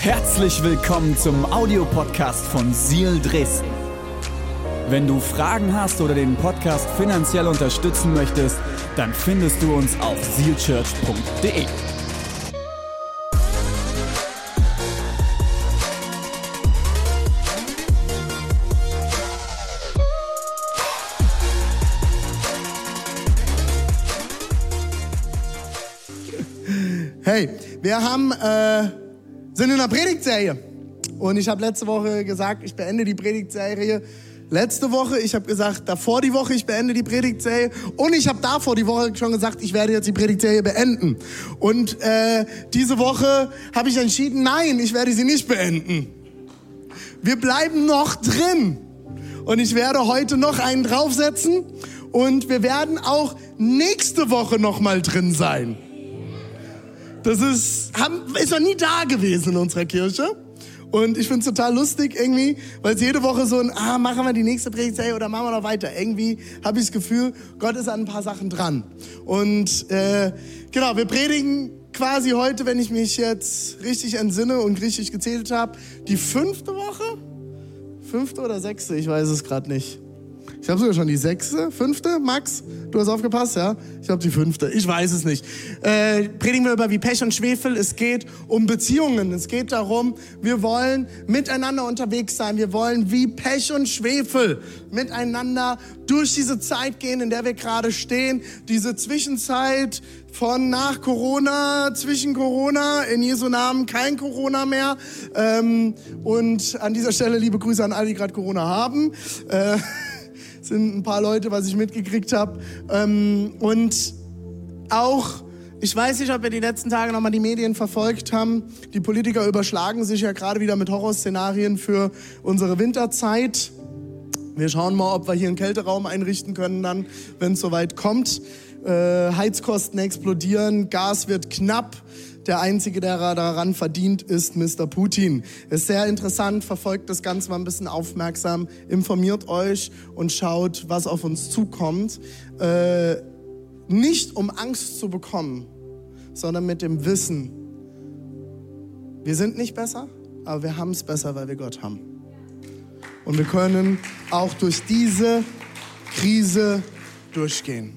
Herzlich willkommen zum Audiopodcast von Seal Dresden. Wenn du Fragen hast oder den Podcast finanziell unterstützen möchtest, dann findest du uns auf sealchurch.de. Hey, wir haben, äh, sind in einer Predigtserie. Und ich habe letzte Woche gesagt, ich beende die Predigtserie. Letzte Woche, ich habe gesagt, davor die Woche, ich beende die Predigtserie. Und ich habe davor die Woche schon gesagt, ich werde jetzt die Predigtserie beenden. Und äh, diese Woche habe ich entschieden, nein, ich werde sie nicht beenden. Wir bleiben noch drin. Und ich werde heute noch einen draufsetzen. Und wir werden auch nächste Woche noch mal drin sein. Das ist, haben, ist noch nie da gewesen in unserer Kirche. Und ich finde es total lustig irgendwie, weil es jede Woche so ein, ah, machen wir die nächste Predigtserie oder machen wir noch weiter. Irgendwie habe ich das Gefühl, Gott ist an ein paar Sachen dran. Und äh, genau, wir predigen quasi heute, wenn ich mich jetzt richtig entsinne und richtig gezählt habe, die fünfte Woche? Fünfte oder sechste? Ich weiß es gerade nicht. Ich habe sogar schon die sechste, fünfte, Max. Du hast aufgepasst, ja? Ich habe die fünfte. Ich weiß es nicht. Äh, predigen wir über wie Pech und Schwefel. Es geht um Beziehungen. Es geht darum, wir wollen miteinander unterwegs sein. Wir wollen wie Pech und Schwefel miteinander durch diese Zeit gehen, in der wir gerade stehen. Diese Zwischenzeit von nach Corona, zwischen Corona, in Jesu Namen kein Corona mehr. Ähm, und an dieser Stelle liebe Grüße an alle, die gerade Corona haben. Äh, sind ein paar Leute, was ich mitgekriegt habe. Ähm, und auch, ich weiß nicht, ob wir die letzten Tage nochmal die Medien verfolgt haben. Die Politiker überschlagen sich ja gerade wieder mit Horrorszenarien für unsere Winterzeit. Wir schauen mal, ob wir hier einen Kälteraum einrichten können dann, wenn es soweit kommt. Äh, Heizkosten explodieren, Gas wird knapp. Der Einzige, der daran verdient, ist Mr. Putin. Ist sehr interessant, verfolgt das Ganze mal ein bisschen aufmerksam, informiert euch und schaut, was auf uns zukommt. Äh, nicht um Angst zu bekommen, sondern mit dem Wissen, wir sind nicht besser, aber wir haben es besser, weil wir Gott haben. Und wir können auch durch diese Krise durchgehen.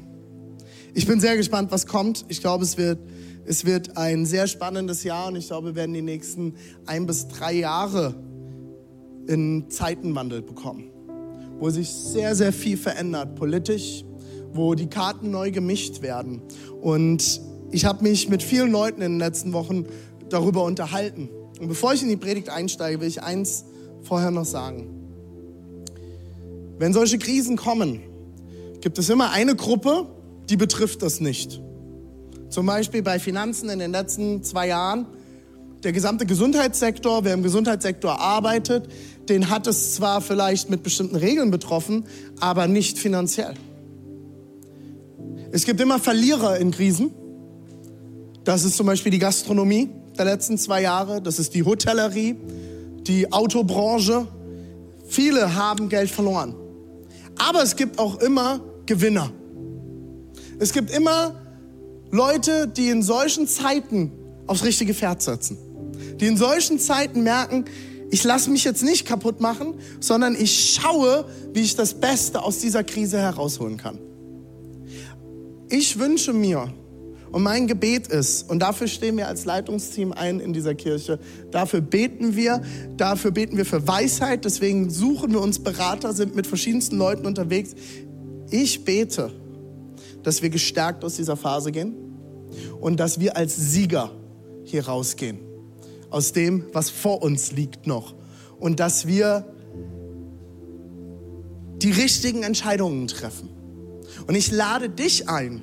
Ich bin sehr gespannt, was kommt. Ich glaube, es wird es wird ein sehr spannendes Jahr und ich glaube, wir werden die nächsten ein bis drei Jahre in Zeitenwandel bekommen, wo sich sehr, sehr viel verändert politisch, wo die Karten neu gemischt werden. Und ich habe mich mit vielen Leuten in den letzten Wochen darüber unterhalten. Und bevor ich in die Predigt einsteige, will ich eins vorher noch sagen. Wenn solche Krisen kommen, gibt es immer eine Gruppe, die betrifft das nicht. Zum Beispiel bei Finanzen in den letzten zwei Jahren. Der gesamte Gesundheitssektor, wer im Gesundheitssektor arbeitet, den hat es zwar vielleicht mit bestimmten Regeln betroffen, aber nicht finanziell. Es gibt immer Verlierer in Krisen. Das ist zum Beispiel die Gastronomie der letzten zwei Jahre, das ist die Hotellerie, die Autobranche. Viele haben Geld verloren. Aber es gibt auch immer Gewinner. Es gibt immer Leute, die in solchen Zeiten aufs richtige Pferd setzen. Die in solchen Zeiten merken, ich lasse mich jetzt nicht kaputt machen, sondern ich schaue, wie ich das Beste aus dieser Krise herausholen kann. Ich wünsche mir, und mein Gebet ist, und dafür stehen wir als Leitungsteam ein in dieser Kirche, dafür beten wir, dafür beten wir für Weisheit, deswegen suchen wir uns Berater, sind mit verschiedensten Leuten unterwegs. Ich bete, dass wir gestärkt aus dieser Phase gehen und dass wir als Sieger hier rausgehen. Aus dem, was vor uns liegt noch. Und dass wir die richtigen Entscheidungen treffen. Und ich lade dich ein,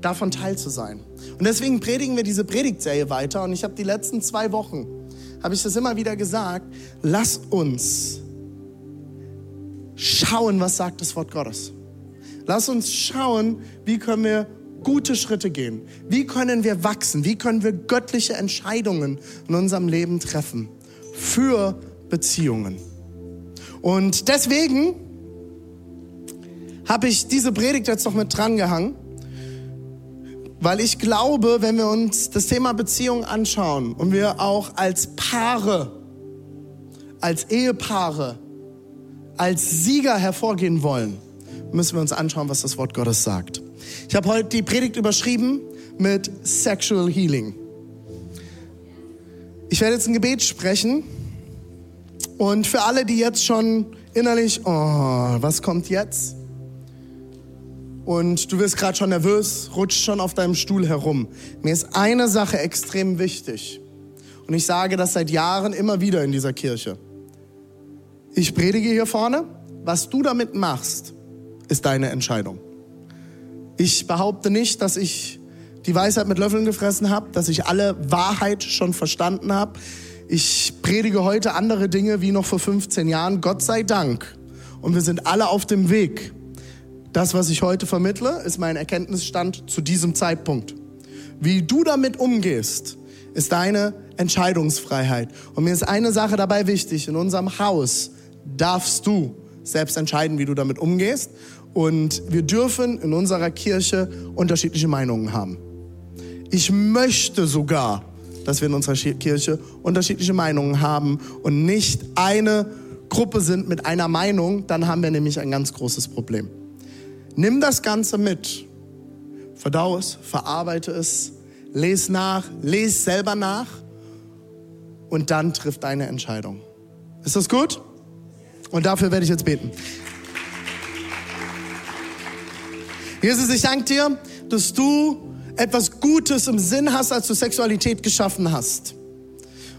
davon teil zu sein. Und deswegen predigen wir diese Predigtserie weiter. Und ich habe die letzten zwei Wochen, habe ich das immer wieder gesagt, lass uns schauen, was sagt das Wort Gottes. Lass uns schauen, wie können wir gute Schritte gehen. Wie können wir wachsen? Wie können wir göttliche Entscheidungen in unserem Leben treffen? Für Beziehungen. Und deswegen habe ich diese Predigt jetzt noch mit dran gehangen. Weil ich glaube, wenn wir uns das Thema Beziehung anschauen und wir auch als Paare, als Ehepaare, als Sieger hervorgehen wollen, müssen wir uns anschauen, was das Wort Gottes sagt. Ich habe heute die Predigt überschrieben mit Sexual Healing. Ich werde jetzt ein Gebet sprechen und für alle, die jetzt schon innerlich, oh, was kommt jetzt? Und du wirst gerade schon nervös, rutscht schon auf deinem Stuhl herum. Mir ist eine Sache extrem wichtig. Und ich sage das seit Jahren immer wieder in dieser Kirche. Ich predige hier vorne. Was du damit machst, ist deine Entscheidung. Ich behaupte nicht, dass ich die Weisheit mit Löffeln gefressen habe, dass ich alle Wahrheit schon verstanden habe. Ich predige heute andere Dinge wie noch vor 15 Jahren, Gott sei Dank. Und wir sind alle auf dem Weg. Das, was ich heute vermittle, ist mein Erkenntnisstand zu diesem Zeitpunkt. Wie du damit umgehst, ist deine Entscheidungsfreiheit. Und mir ist eine Sache dabei wichtig. In unserem Haus darfst du selbst entscheiden, wie du damit umgehst. Und wir dürfen in unserer Kirche unterschiedliche Meinungen haben. Ich möchte sogar, dass wir in unserer Kirche unterschiedliche Meinungen haben und nicht eine Gruppe sind mit einer Meinung, dann haben wir nämlich ein ganz großes Problem. Nimm das Ganze mit, verdau es, verarbeite es, lese nach, lese selber nach und dann triff deine Entscheidung. Ist das gut? Und dafür werde ich jetzt beten. Jesus, ich danke dir, dass du etwas Gutes im Sinn hast, als du Sexualität geschaffen hast.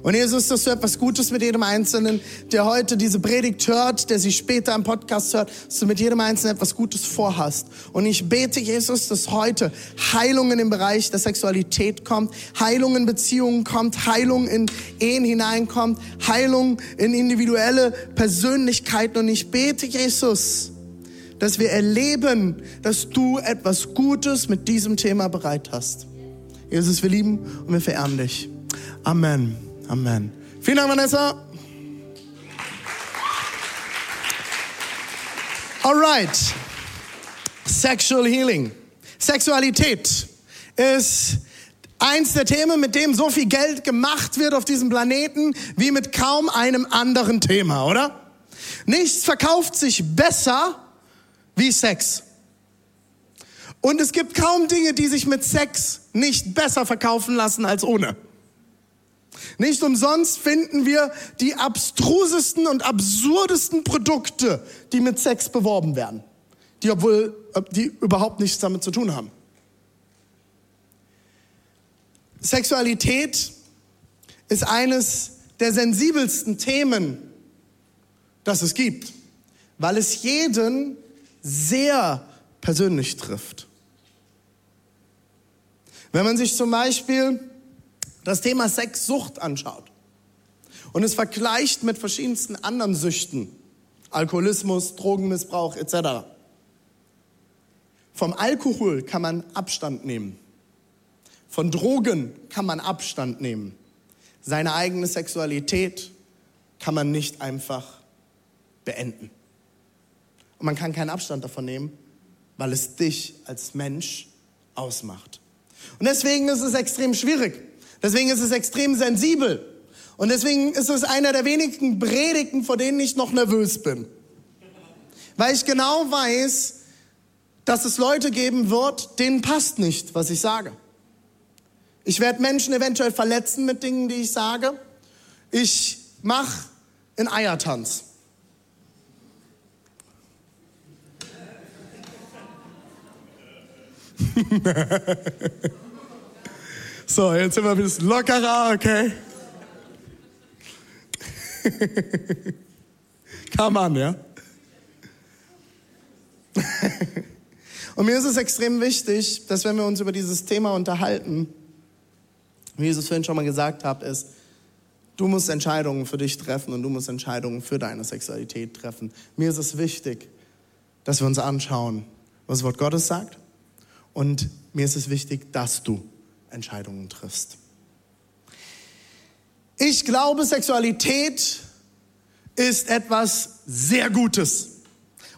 Und Jesus, dass du etwas Gutes mit jedem Einzelnen, der heute diese Predigt hört, der sie später im Podcast hört, dass du mit jedem Einzelnen etwas Gutes vorhast. Und ich bete, Jesus, dass heute Heilung in den Bereich der Sexualität kommt, Heilung in Beziehungen kommt, Heilung in Ehen hineinkommt, Heilung in individuelle Persönlichkeiten. Und ich bete, Jesus, dass wir erleben, dass du etwas Gutes mit diesem Thema bereit hast. Jesus, wir lieben und wir verehren dich. Amen. Amen. Vielen Dank, Vanessa. Alright. Sexual Healing. Sexualität ist eins der Themen, mit dem so viel Geld gemacht wird auf diesem Planeten wie mit kaum einem anderen Thema, oder? Nichts verkauft sich besser wie Sex. Und es gibt kaum Dinge, die sich mit Sex nicht besser verkaufen lassen als ohne. Nicht umsonst finden wir die abstrusesten und absurdesten Produkte, die mit Sex beworben werden, die obwohl die überhaupt nichts damit zu tun haben. Sexualität ist eines der sensibelsten Themen, das es gibt, weil es jeden sehr persönlich trifft. Wenn man sich zum Beispiel das Thema Sexsucht anschaut und es vergleicht mit verschiedensten anderen Süchten, Alkoholismus, Drogenmissbrauch etc. Vom Alkohol kann man Abstand nehmen. Von Drogen kann man Abstand nehmen. Seine eigene Sexualität kann man nicht einfach beenden. Und man kann keinen Abstand davon nehmen, weil es dich als Mensch ausmacht. Und deswegen ist es extrem schwierig. Deswegen ist es extrem sensibel. Und deswegen ist es einer der wenigen Predigten, vor denen ich noch nervös bin. Weil ich genau weiß, dass es Leute geben wird, denen passt nicht, was ich sage. Ich werde Menschen eventuell verletzen mit Dingen, die ich sage. Ich mache einen Eiertanz. So, jetzt sind wir ein bisschen lockerer, okay? Kam an, ja? Und mir ist es extrem wichtig, dass wenn wir uns über dieses Thema unterhalten, wie Jesus vorhin schon mal gesagt hat, ist, du musst Entscheidungen für dich treffen und du musst Entscheidungen für deine Sexualität treffen. Mir ist es wichtig, dass wir uns anschauen, was das Wort Gottes sagt. Und mir ist es wichtig, dass du Entscheidungen triffst. Ich glaube, Sexualität ist etwas sehr Gutes.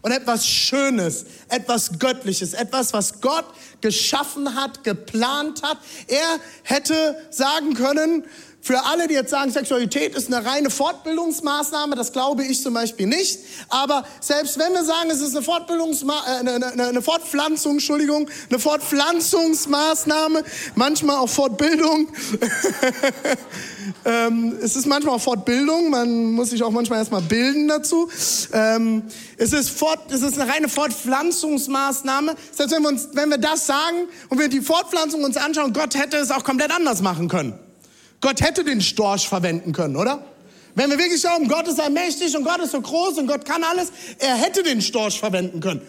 und etwas Schönes, etwas Göttliches, etwas, was Gott geschaffen hat, geplant hat. Er hätte sagen können, für alle, die jetzt sagen, Sexualität ist eine reine Fortbildungsmaßnahme, das glaube ich zum Beispiel nicht. Aber selbst wenn wir sagen, es ist eine, Fortbildungsma äh, eine, eine, eine Fortpflanzung, Entschuldigung, eine Fortpflanzungsmaßnahme, manchmal auch Fortbildung. ähm, es ist manchmal auch Fortbildung, man muss sich auch manchmal erstmal bilden dazu. Ähm, es, ist Fort, es ist eine reine Fortpflanzungsmaßnahme. Heißt, wenn wir, uns, wenn wir das sagen und wir die Fortpflanzung uns anschauen, Gott hätte es auch komplett anders machen können. Gott hätte den Storch verwenden können, oder? Wenn wir wirklich glauben, Gott ist allmächtig und Gott ist so groß und Gott kann alles, er hätte den Storch verwenden können.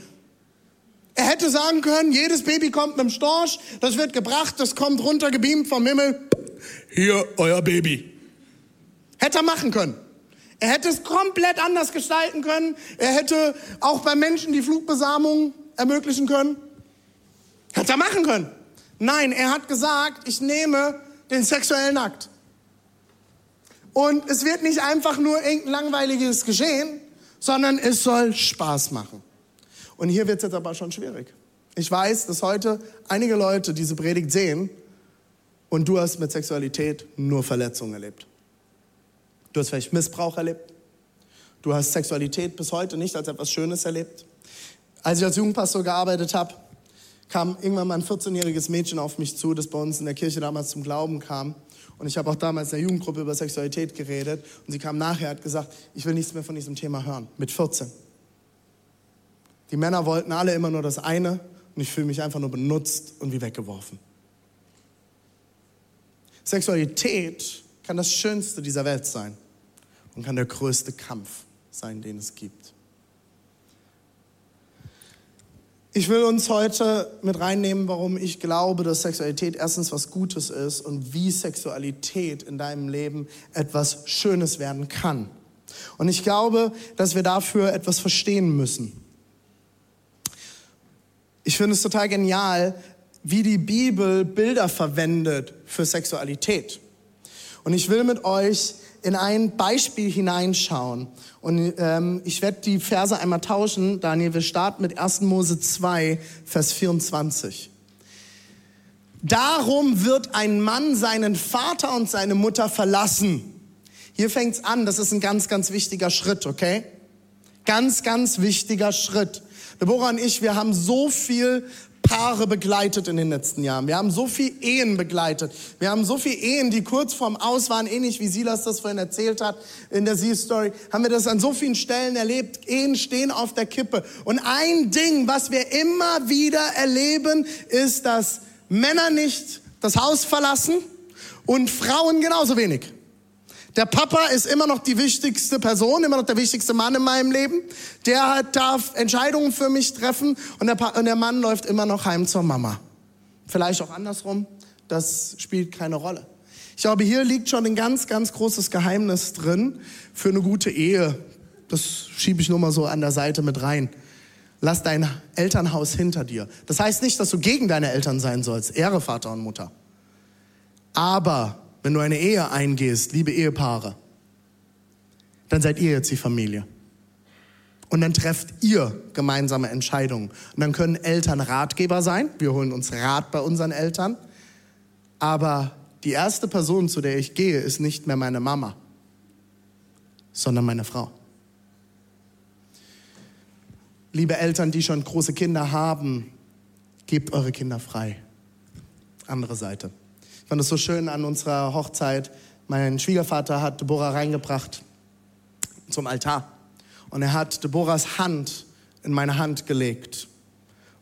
Er hätte sagen können, jedes Baby kommt mit einem Storch, das wird gebracht, das kommt runtergebeamt vom Himmel. Hier, euer Baby. Hätte er machen können. Er hätte es komplett anders gestalten können. Er hätte auch bei Menschen die Flugbesamung ermöglichen können. Hätte er machen können. Nein, er hat gesagt, ich nehme den sexuellen Akt. Und es wird nicht einfach nur irgendein langweiliges Geschehen, sondern es soll Spaß machen. Und hier wird es jetzt aber schon schwierig. Ich weiß, dass heute einige Leute diese Predigt sehen und du hast mit Sexualität nur Verletzungen erlebt. Du hast vielleicht Missbrauch erlebt. Du hast Sexualität bis heute nicht als etwas Schönes erlebt. Als ich als Jugendpastor gearbeitet habe, kam irgendwann mal ein 14-jähriges Mädchen auf mich zu, das bei uns in der Kirche damals zum Glauben kam. Und ich habe auch damals in der Jugendgruppe über Sexualität geredet. Und sie kam nachher und hat gesagt, ich will nichts mehr von diesem Thema hören. Mit 14. Die Männer wollten alle immer nur das eine und ich fühle mich einfach nur benutzt und wie weggeworfen. Sexualität kann das Schönste dieser Welt sein und kann der größte Kampf sein, den es gibt. Ich will uns heute mit reinnehmen, warum ich glaube, dass Sexualität erstens was Gutes ist und wie Sexualität in deinem Leben etwas Schönes werden kann. Und ich glaube, dass wir dafür etwas verstehen müssen. Ich finde es total genial, wie die Bibel Bilder verwendet für Sexualität. Und ich will mit euch in ein Beispiel hineinschauen. Und ähm, ich werde die Verse einmal tauschen. Daniel, wir starten mit 1. Mose 2, Vers 24. Darum wird ein Mann seinen Vater und seine Mutter verlassen. Hier fängt's an, das ist ein ganz, ganz wichtiger Schritt, okay? Ganz, ganz wichtiger Schritt. Deborah und ich, wir haben so viel Paare begleitet in den letzten Jahren. Wir haben so viele Ehen begleitet. Wir haben so viele Ehen, die kurz vorm Aus waren, ähnlich wie Silas das vorhin erzählt hat in der Sie-Story, haben wir das an so vielen Stellen erlebt. Ehen stehen auf der Kippe. Und ein Ding, was wir immer wieder erleben, ist, dass Männer nicht das Haus verlassen und Frauen genauso wenig. Der Papa ist immer noch die wichtigste Person, immer noch der wichtigste Mann in meinem Leben. Der darf Entscheidungen für mich treffen und der, und der Mann läuft immer noch heim zur Mama. Vielleicht auch andersrum, das spielt keine Rolle. Ich glaube, hier liegt schon ein ganz, ganz großes Geheimnis drin für eine gute Ehe. Das schiebe ich nur mal so an der Seite mit rein. Lass dein Elternhaus hinter dir. Das heißt nicht, dass du gegen deine Eltern sein sollst. Ehre Vater und Mutter. Aber wenn du eine Ehe eingehst, liebe Ehepaare, dann seid ihr jetzt die Familie. Und dann trefft ihr gemeinsame Entscheidungen. Und dann können Eltern Ratgeber sein. Wir holen uns Rat bei unseren Eltern. Aber die erste Person, zu der ich gehe, ist nicht mehr meine Mama, sondern meine Frau. Liebe Eltern, die schon große Kinder haben, gebt eure Kinder frei. Andere Seite. Ich fand es so schön an unserer Hochzeit. Mein Schwiegervater hat Deborah reingebracht zum Altar. Und er hat Deborahs Hand in meine Hand gelegt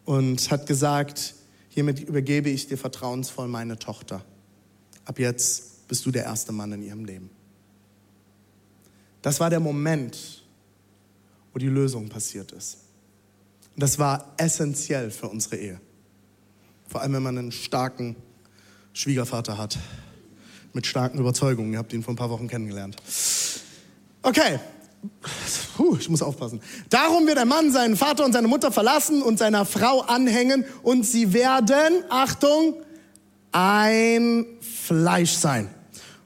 und hat gesagt, hiermit übergebe ich dir vertrauensvoll meine Tochter. Ab jetzt bist du der erste Mann in ihrem Leben. Das war der Moment, wo die Lösung passiert ist. Und das war essentiell für unsere Ehe. Vor allem, wenn man einen starken Schwiegervater hat. Mit starken Überzeugungen. Ihr habt ihn vor ein paar Wochen kennengelernt. Okay. Puh, ich muss aufpassen. Darum wird ein Mann seinen Vater und seine Mutter verlassen und seiner Frau anhängen und sie werden, Achtung, ein Fleisch sein.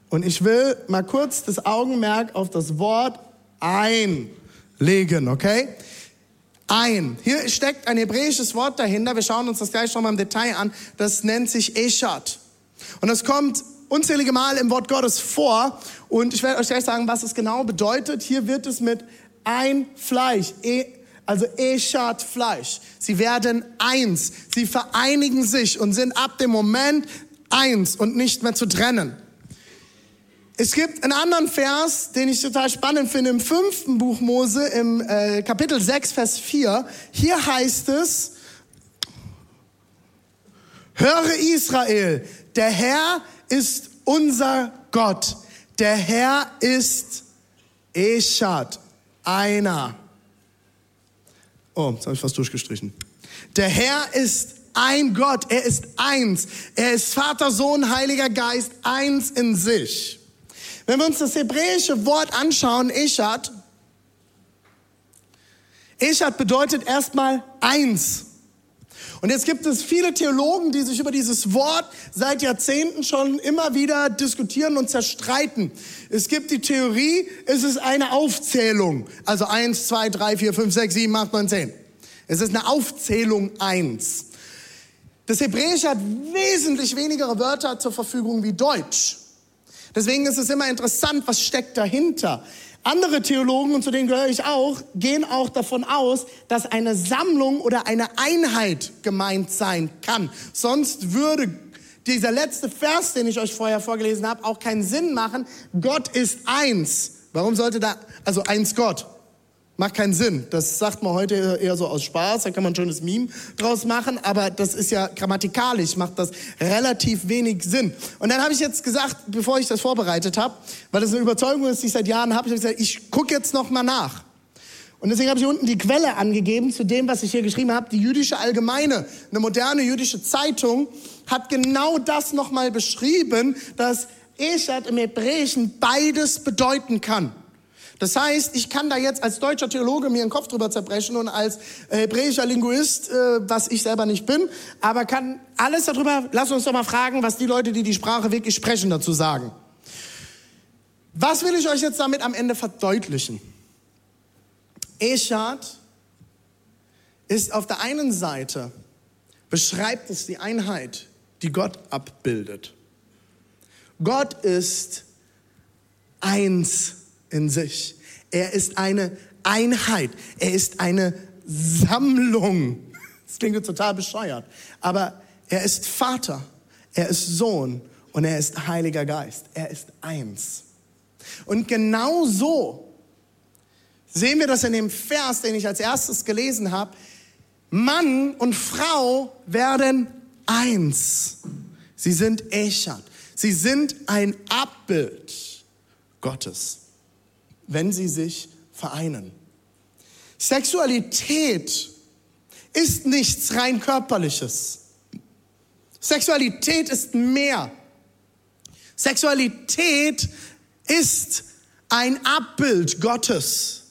Und ich will mal kurz das Augenmerk auf das Wort einlegen, okay? ein. Hier steckt ein hebräisches Wort dahinter. Wir schauen uns das gleich nochmal im Detail an. Das nennt sich Eshat. Und das kommt unzählige Mal im Wort Gottes vor. Und ich werde euch gleich sagen, was es genau bedeutet. Hier wird es mit ein Fleisch, e, also Eshat Fleisch. Sie werden eins. Sie vereinigen sich und sind ab dem Moment eins und nicht mehr zu trennen. Es gibt einen anderen Vers, den ich total spannend finde, im fünften Buch Mose, im äh, Kapitel 6, Vers 4. Hier heißt es, höre Israel, der Herr ist unser Gott. Der Herr ist Eshad, einer. Oh, jetzt habe ich was durchgestrichen. Der Herr ist ein Gott, er ist eins. Er ist Vater, Sohn, Heiliger Geist, eins in sich. Wenn wir uns das hebräische Wort anschauen, Eshad, Eshad bedeutet erstmal eins. Und jetzt gibt es viele Theologen, die sich über dieses Wort seit Jahrzehnten schon immer wieder diskutieren und zerstreiten. Es gibt die Theorie, es ist eine Aufzählung. Also eins, zwei, drei, vier, fünf, sechs, sieben, acht, neun, zehn. Es ist eine Aufzählung eins. Das Hebräische hat wesentlich weniger Wörter zur Verfügung wie Deutsch. Deswegen ist es immer interessant, was steckt dahinter. Andere Theologen, und zu denen gehöre ich auch, gehen auch davon aus, dass eine Sammlung oder eine Einheit gemeint sein kann. Sonst würde dieser letzte Vers, den ich euch vorher vorgelesen habe, auch keinen Sinn machen. Gott ist eins. Warum sollte da, also eins Gott? Macht keinen Sinn. Das sagt man heute eher so aus Spaß, da kann man ein schönes Meme draus machen, aber das ist ja grammatikalisch, macht das relativ wenig Sinn. Und dann habe ich jetzt gesagt, bevor ich das vorbereitet habe, weil das eine Überzeugung ist, die ich seit Jahren habe, ich habe gesagt, ich gucke jetzt noch mal nach. Und deswegen habe ich unten die Quelle angegeben zu dem, was ich hier geschrieben habe. Die jüdische Allgemeine, eine moderne jüdische Zeitung, hat genau das noch mal beschrieben, dass Eshat im Hebräischen beides bedeuten kann. Das heißt, ich kann da jetzt als deutscher Theologe mir den Kopf drüber zerbrechen und als äh, hebräischer Linguist, äh, was ich selber nicht bin, aber kann alles darüber, lass uns doch mal fragen, was die Leute, die die Sprache wirklich sprechen, dazu sagen. Was will ich euch jetzt damit am Ende verdeutlichen? Eshad ist auf der einen Seite, beschreibt es die Einheit, die Gott abbildet. Gott ist eins in sich. Er ist eine Einheit. Er ist eine Sammlung. Das klingt total bescheuert. Aber er ist Vater, er ist Sohn und er ist Heiliger Geist. Er ist eins. Und genau so sehen wir das in dem Vers, den ich als erstes gelesen habe. Mann und Frau werden eins. Sie sind Echad. Sie sind ein Abbild Gottes wenn sie sich vereinen. Sexualität ist nichts rein körperliches. Sexualität ist mehr. Sexualität ist ein Abbild Gottes.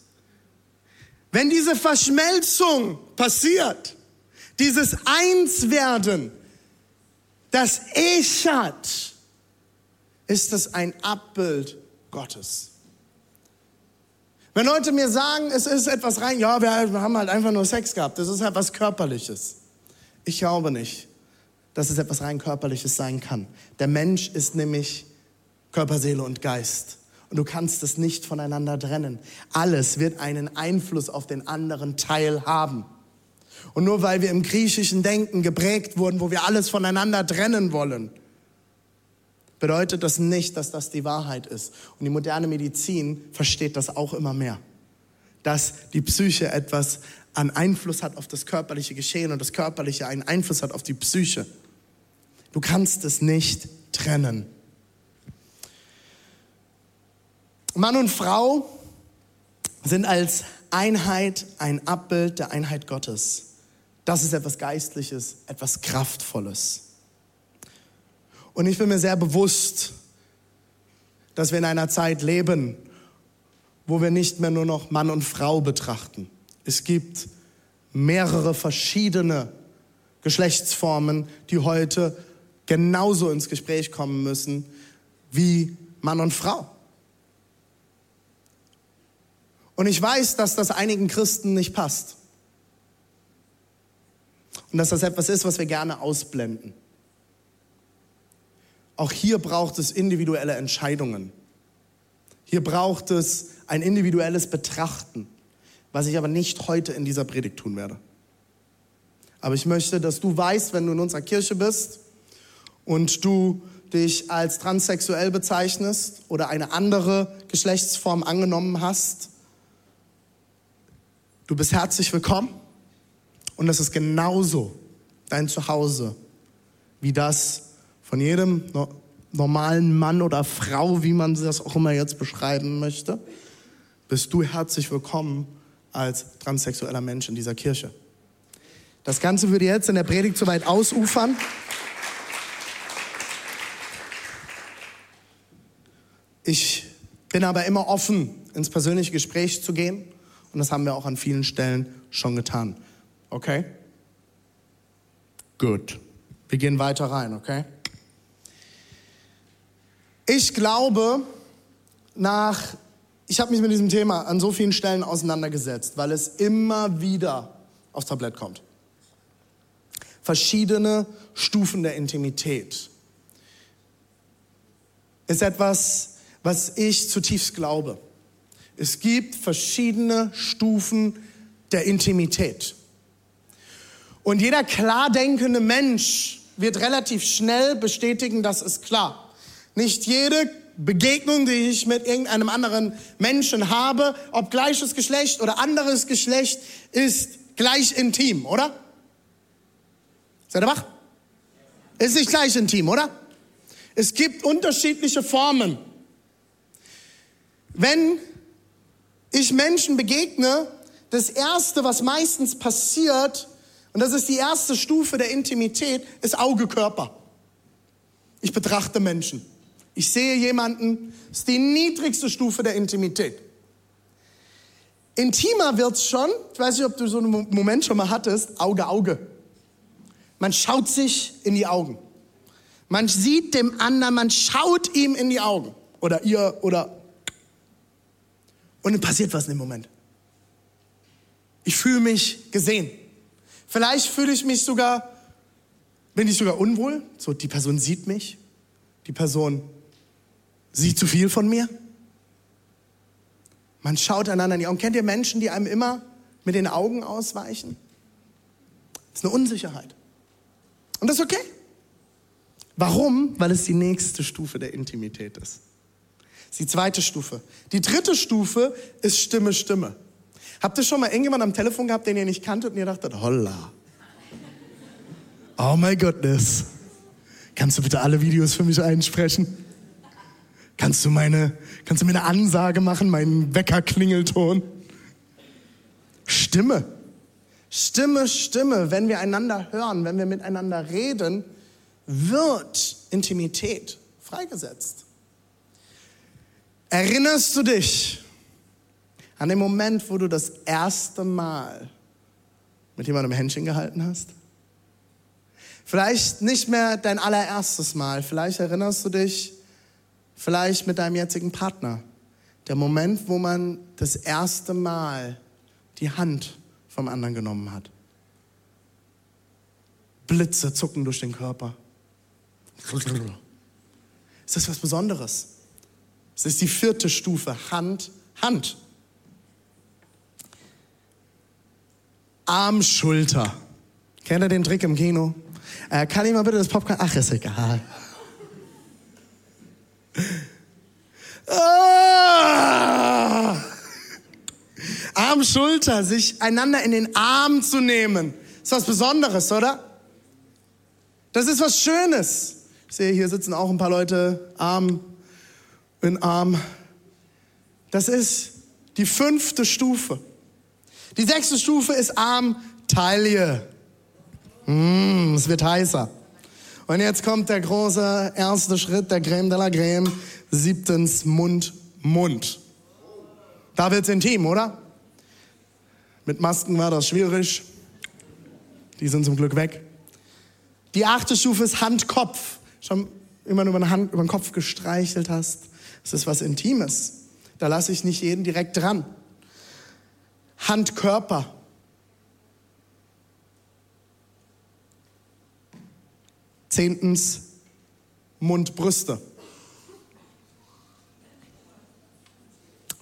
Wenn diese Verschmelzung passiert, dieses Einswerden, das Echat, ist es ein Abbild Gottes. Wenn Leute mir sagen, es ist etwas rein, ja, wir haben halt einfach nur Sex gehabt, das ist halt was Körperliches. Ich glaube nicht, dass es etwas rein Körperliches sein kann. Der Mensch ist nämlich Körper, Seele und Geist. Und du kannst es nicht voneinander trennen. Alles wird einen Einfluss auf den anderen Teil haben. Und nur weil wir im griechischen Denken geprägt wurden, wo wir alles voneinander trennen wollen, bedeutet das nicht, dass das die Wahrheit ist. Und die moderne Medizin versteht das auch immer mehr. Dass die Psyche etwas an Einfluss hat auf das körperliche Geschehen und das körperliche einen Einfluss hat auf die Psyche. Du kannst es nicht trennen. Mann und Frau sind als Einheit ein Abbild der Einheit Gottes. Das ist etwas Geistliches, etwas Kraftvolles. Und ich bin mir sehr bewusst, dass wir in einer Zeit leben, wo wir nicht mehr nur noch Mann und Frau betrachten. Es gibt mehrere verschiedene Geschlechtsformen, die heute genauso ins Gespräch kommen müssen wie Mann und Frau. Und ich weiß, dass das einigen Christen nicht passt. und dass das etwas ist, was wir gerne ausblenden. Auch hier braucht es individuelle Entscheidungen. Hier braucht es ein individuelles Betrachten, was ich aber nicht heute in dieser Predigt tun werde. Aber ich möchte, dass du weißt, wenn du in unserer Kirche bist und du dich als transsexuell bezeichnest oder eine andere Geschlechtsform angenommen hast, du bist herzlich willkommen und das ist genauso dein Zuhause wie das von jedem normalen Mann oder Frau, wie man das auch immer jetzt beschreiben möchte, bist du herzlich willkommen als transsexueller Mensch in dieser Kirche. Das Ganze würde jetzt in der Predigt zu weit ausufern. Ich bin aber immer offen, ins persönliche Gespräch zu gehen. Und das haben wir auch an vielen Stellen schon getan. Okay? Gut. Wir gehen weiter rein, okay? Ich glaube, nach, ich habe mich mit diesem Thema an so vielen Stellen auseinandergesetzt, weil es immer wieder aufs Tablett kommt verschiedene Stufen der Intimität. Ist etwas, was ich zutiefst glaube. Es gibt verschiedene Stufen der Intimität. Und jeder klar denkende Mensch wird relativ schnell bestätigen, das ist klar. Nicht jede Begegnung, die ich mit irgendeinem anderen Menschen habe, ob gleiches Geschlecht oder anderes Geschlecht, ist gleich intim, oder? Seid ihr wach? Ist nicht gleich intim, oder? Es gibt unterschiedliche Formen. Wenn ich Menschen begegne, das Erste, was meistens passiert, und das ist die erste Stufe der Intimität, ist Auge-Körper. Ich betrachte Menschen. Ich sehe jemanden, das ist die niedrigste Stufe der Intimität. Intimer wird's schon, ich weiß nicht, ob du so einen Moment schon mal hattest, Auge-Auge. Man schaut sich in die Augen. Man sieht dem anderen, man schaut ihm in die Augen. Oder ihr, oder. Und dann passiert was in dem Moment. Ich fühle mich gesehen. Vielleicht fühle ich mich sogar, bin ich sogar unwohl. So, die Person sieht mich. Die Person sieht zu viel von mir. Man schaut einander in die Augen. Kennt ihr Menschen, die einem immer mit den Augen ausweichen? Das ist eine Unsicherheit. Und das ist okay. Warum? Weil es die nächste Stufe der Intimität ist. Das ist die zweite Stufe. Die dritte Stufe ist Stimme, Stimme. Habt ihr schon mal irgendjemanden am Telefon gehabt, den ihr nicht kanntet und ihr dachtet, holla. Oh my goodness. Kannst du bitte alle Videos für mich einsprechen? Kannst du meine, kannst du mir eine Ansage machen, meinen Weckerklingelton? Stimme. Stimme, Stimme, wenn wir einander hören, wenn wir miteinander reden, wird Intimität freigesetzt. Erinnerst du dich an den Moment, wo du das erste Mal mit jemandem Händchen gehalten hast? Vielleicht nicht mehr dein allererstes Mal, vielleicht erinnerst du dich vielleicht mit deinem jetzigen Partner. Der Moment, wo man das erste Mal die Hand vom anderen genommen hat. Blitze zucken durch den Körper. Ist was Besonderes. Es ist die vierte Stufe, Hand, Hand. Arm, Schulter. Kennt ihr den Trick im Kino? Äh, kann ich mal bitte das Popcorn? Ach, ist egal. Ah! Arm, Schulter, sich einander in den Arm zu nehmen. Ist was Besonderes, oder? Das ist was Schönes. Ich sehe, hier sitzen auch ein paar Leute Arm in Arm. Das ist die fünfte Stufe. Die sechste Stufe ist Arm, Taille. Mm, es wird heißer. Und jetzt kommt der große erste Schritt, der Creme de la Creme. Siebtens Mund, Mund. Da wird's intim, oder? Mit Masken war das schwierig. Die sind zum Glück weg. Die achte Stufe ist Hand-Kopf. Schon immer nur über, Hand, über den Kopf gestreichelt hast. Das ist was Intimes. Da lasse ich nicht jeden direkt dran. Hand-Körper. Zehntens, Mund,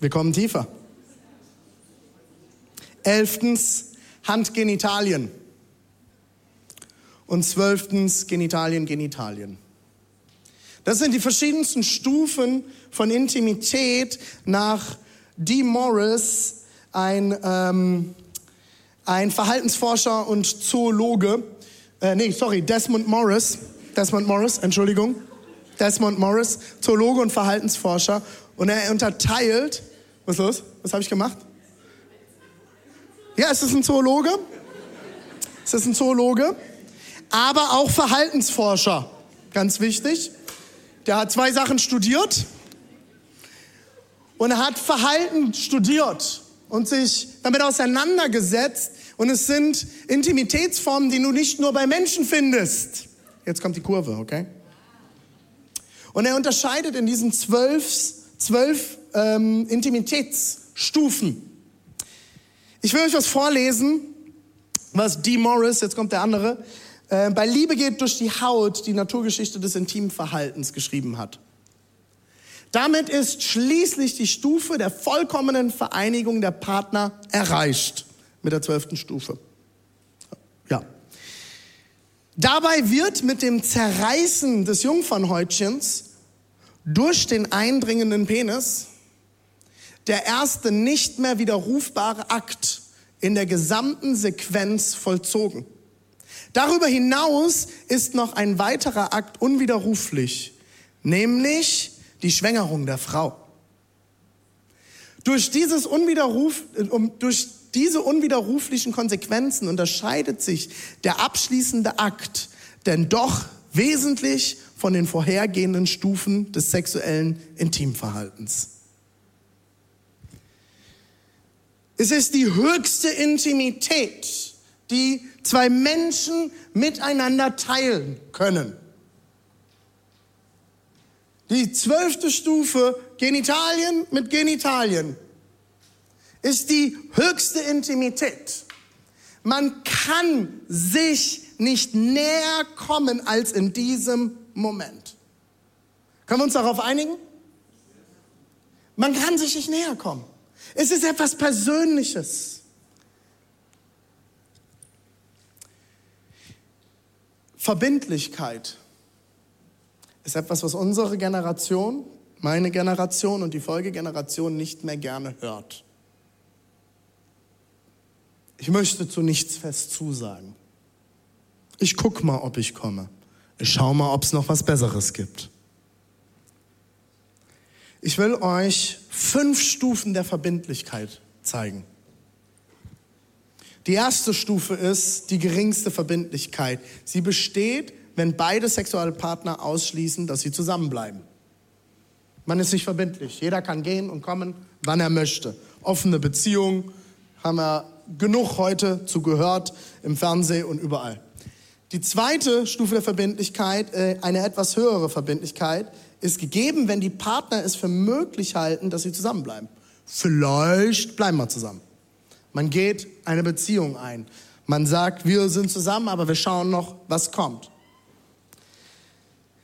Wir kommen tiefer. Elftens, Handgenitalien. Und zwölftens, Genitalien, Genitalien. Das sind die verschiedensten Stufen von Intimität nach Dee Morris, ein, ähm, ein Verhaltensforscher und Zoologe. Äh, nee, sorry, Desmond Morris. Desmond Morris, Entschuldigung. Desmond Morris, Zoologe und Verhaltensforscher. Und er unterteilt, was ist los? Was habe ich gemacht? Ja, es ist ein Zoologe. Es ist ein Zoologe, aber auch Verhaltensforscher. Ganz wichtig. Der hat zwei Sachen studiert und er hat Verhalten studiert und sich damit auseinandergesetzt. Und es sind Intimitätsformen, die du nicht nur bei Menschen findest. Jetzt kommt die Kurve, okay? Und er unterscheidet in diesen zwölf, zwölf ähm, Intimitätsstufen. Ich will euch was vorlesen, was Dee Morris, jetzt kommt der andere, äh, bei Liebe geht durch die Haut die Naturgeschichte des intimen Verhaltens geschrieben hat. Damit ist schließlich die Stufe der vollkommenen Vereinigung der Partner erreicht. Mit der zwölften Stufe. Ja. Dabei wird mit dem Zerreißen des Jungfernhäutchens durch den eindringenden Penis der erste nicht mehr widerrufbare Akt in der gesamten Sequenz vollzogen. Darüber hinaus ist noch ein weiterer Akt unwiderruflich, nämlich die Schwängerung der Frau. Durch, dieses Unwiderruf, durch diese unwiderruflichen Konsequenzen unterscheidet sich der abschließende Akt denn doch wesentlich von den vorhergehenden Stufen des sexuellen Intimverhaltens. Es ist die höchste Intimität, die zwei Menschen miteinander teilen können. Die zwölfte Stufe, Genitalien mit Genitalien, ist die höchste Intimität. Man kann sich nicht näher kommen als in diesem Moment. Können wir uns darauf einigen? Man kann sich nicht näher kommen. Es ist etwas Persönliches. Verbindlichkeit ist etwas, was unsere Generation, meine Generation und die Folgegeneration nicht mehr gerne hört. Ich möchte zu nichts fest zusagen. Ich guck mal, ob ich komme. Ich schau mal, ob es noch was Besseres gibt. Ich will euch fünf Stufen der Verbindlichkeit zeigen. Die erste Stufe ist die geringste Verbindlichkeit. Sie besteht, wenn beide Sexualpartner ausschließen, dass sie zusammenbleiben. Man ist nicht verbindlich. Jeder kann gehen und kommen, wann er möchte. Offene Beziehungen haben wir genug heute zu gehört im Fernsehen und überall. Die zweite Stufe der Verbindlichkeit, äh, eine etwas höhere Verbindlichkeit, ist gegeben, wenn die Partner es für möglich halten, dass sie zusammenbleiben. Vielleicht bleiben wir zusammen. Man geht eine Beziehung ein. Man sagt, wir sind zusammen, aber wir schauen noch, was kommt.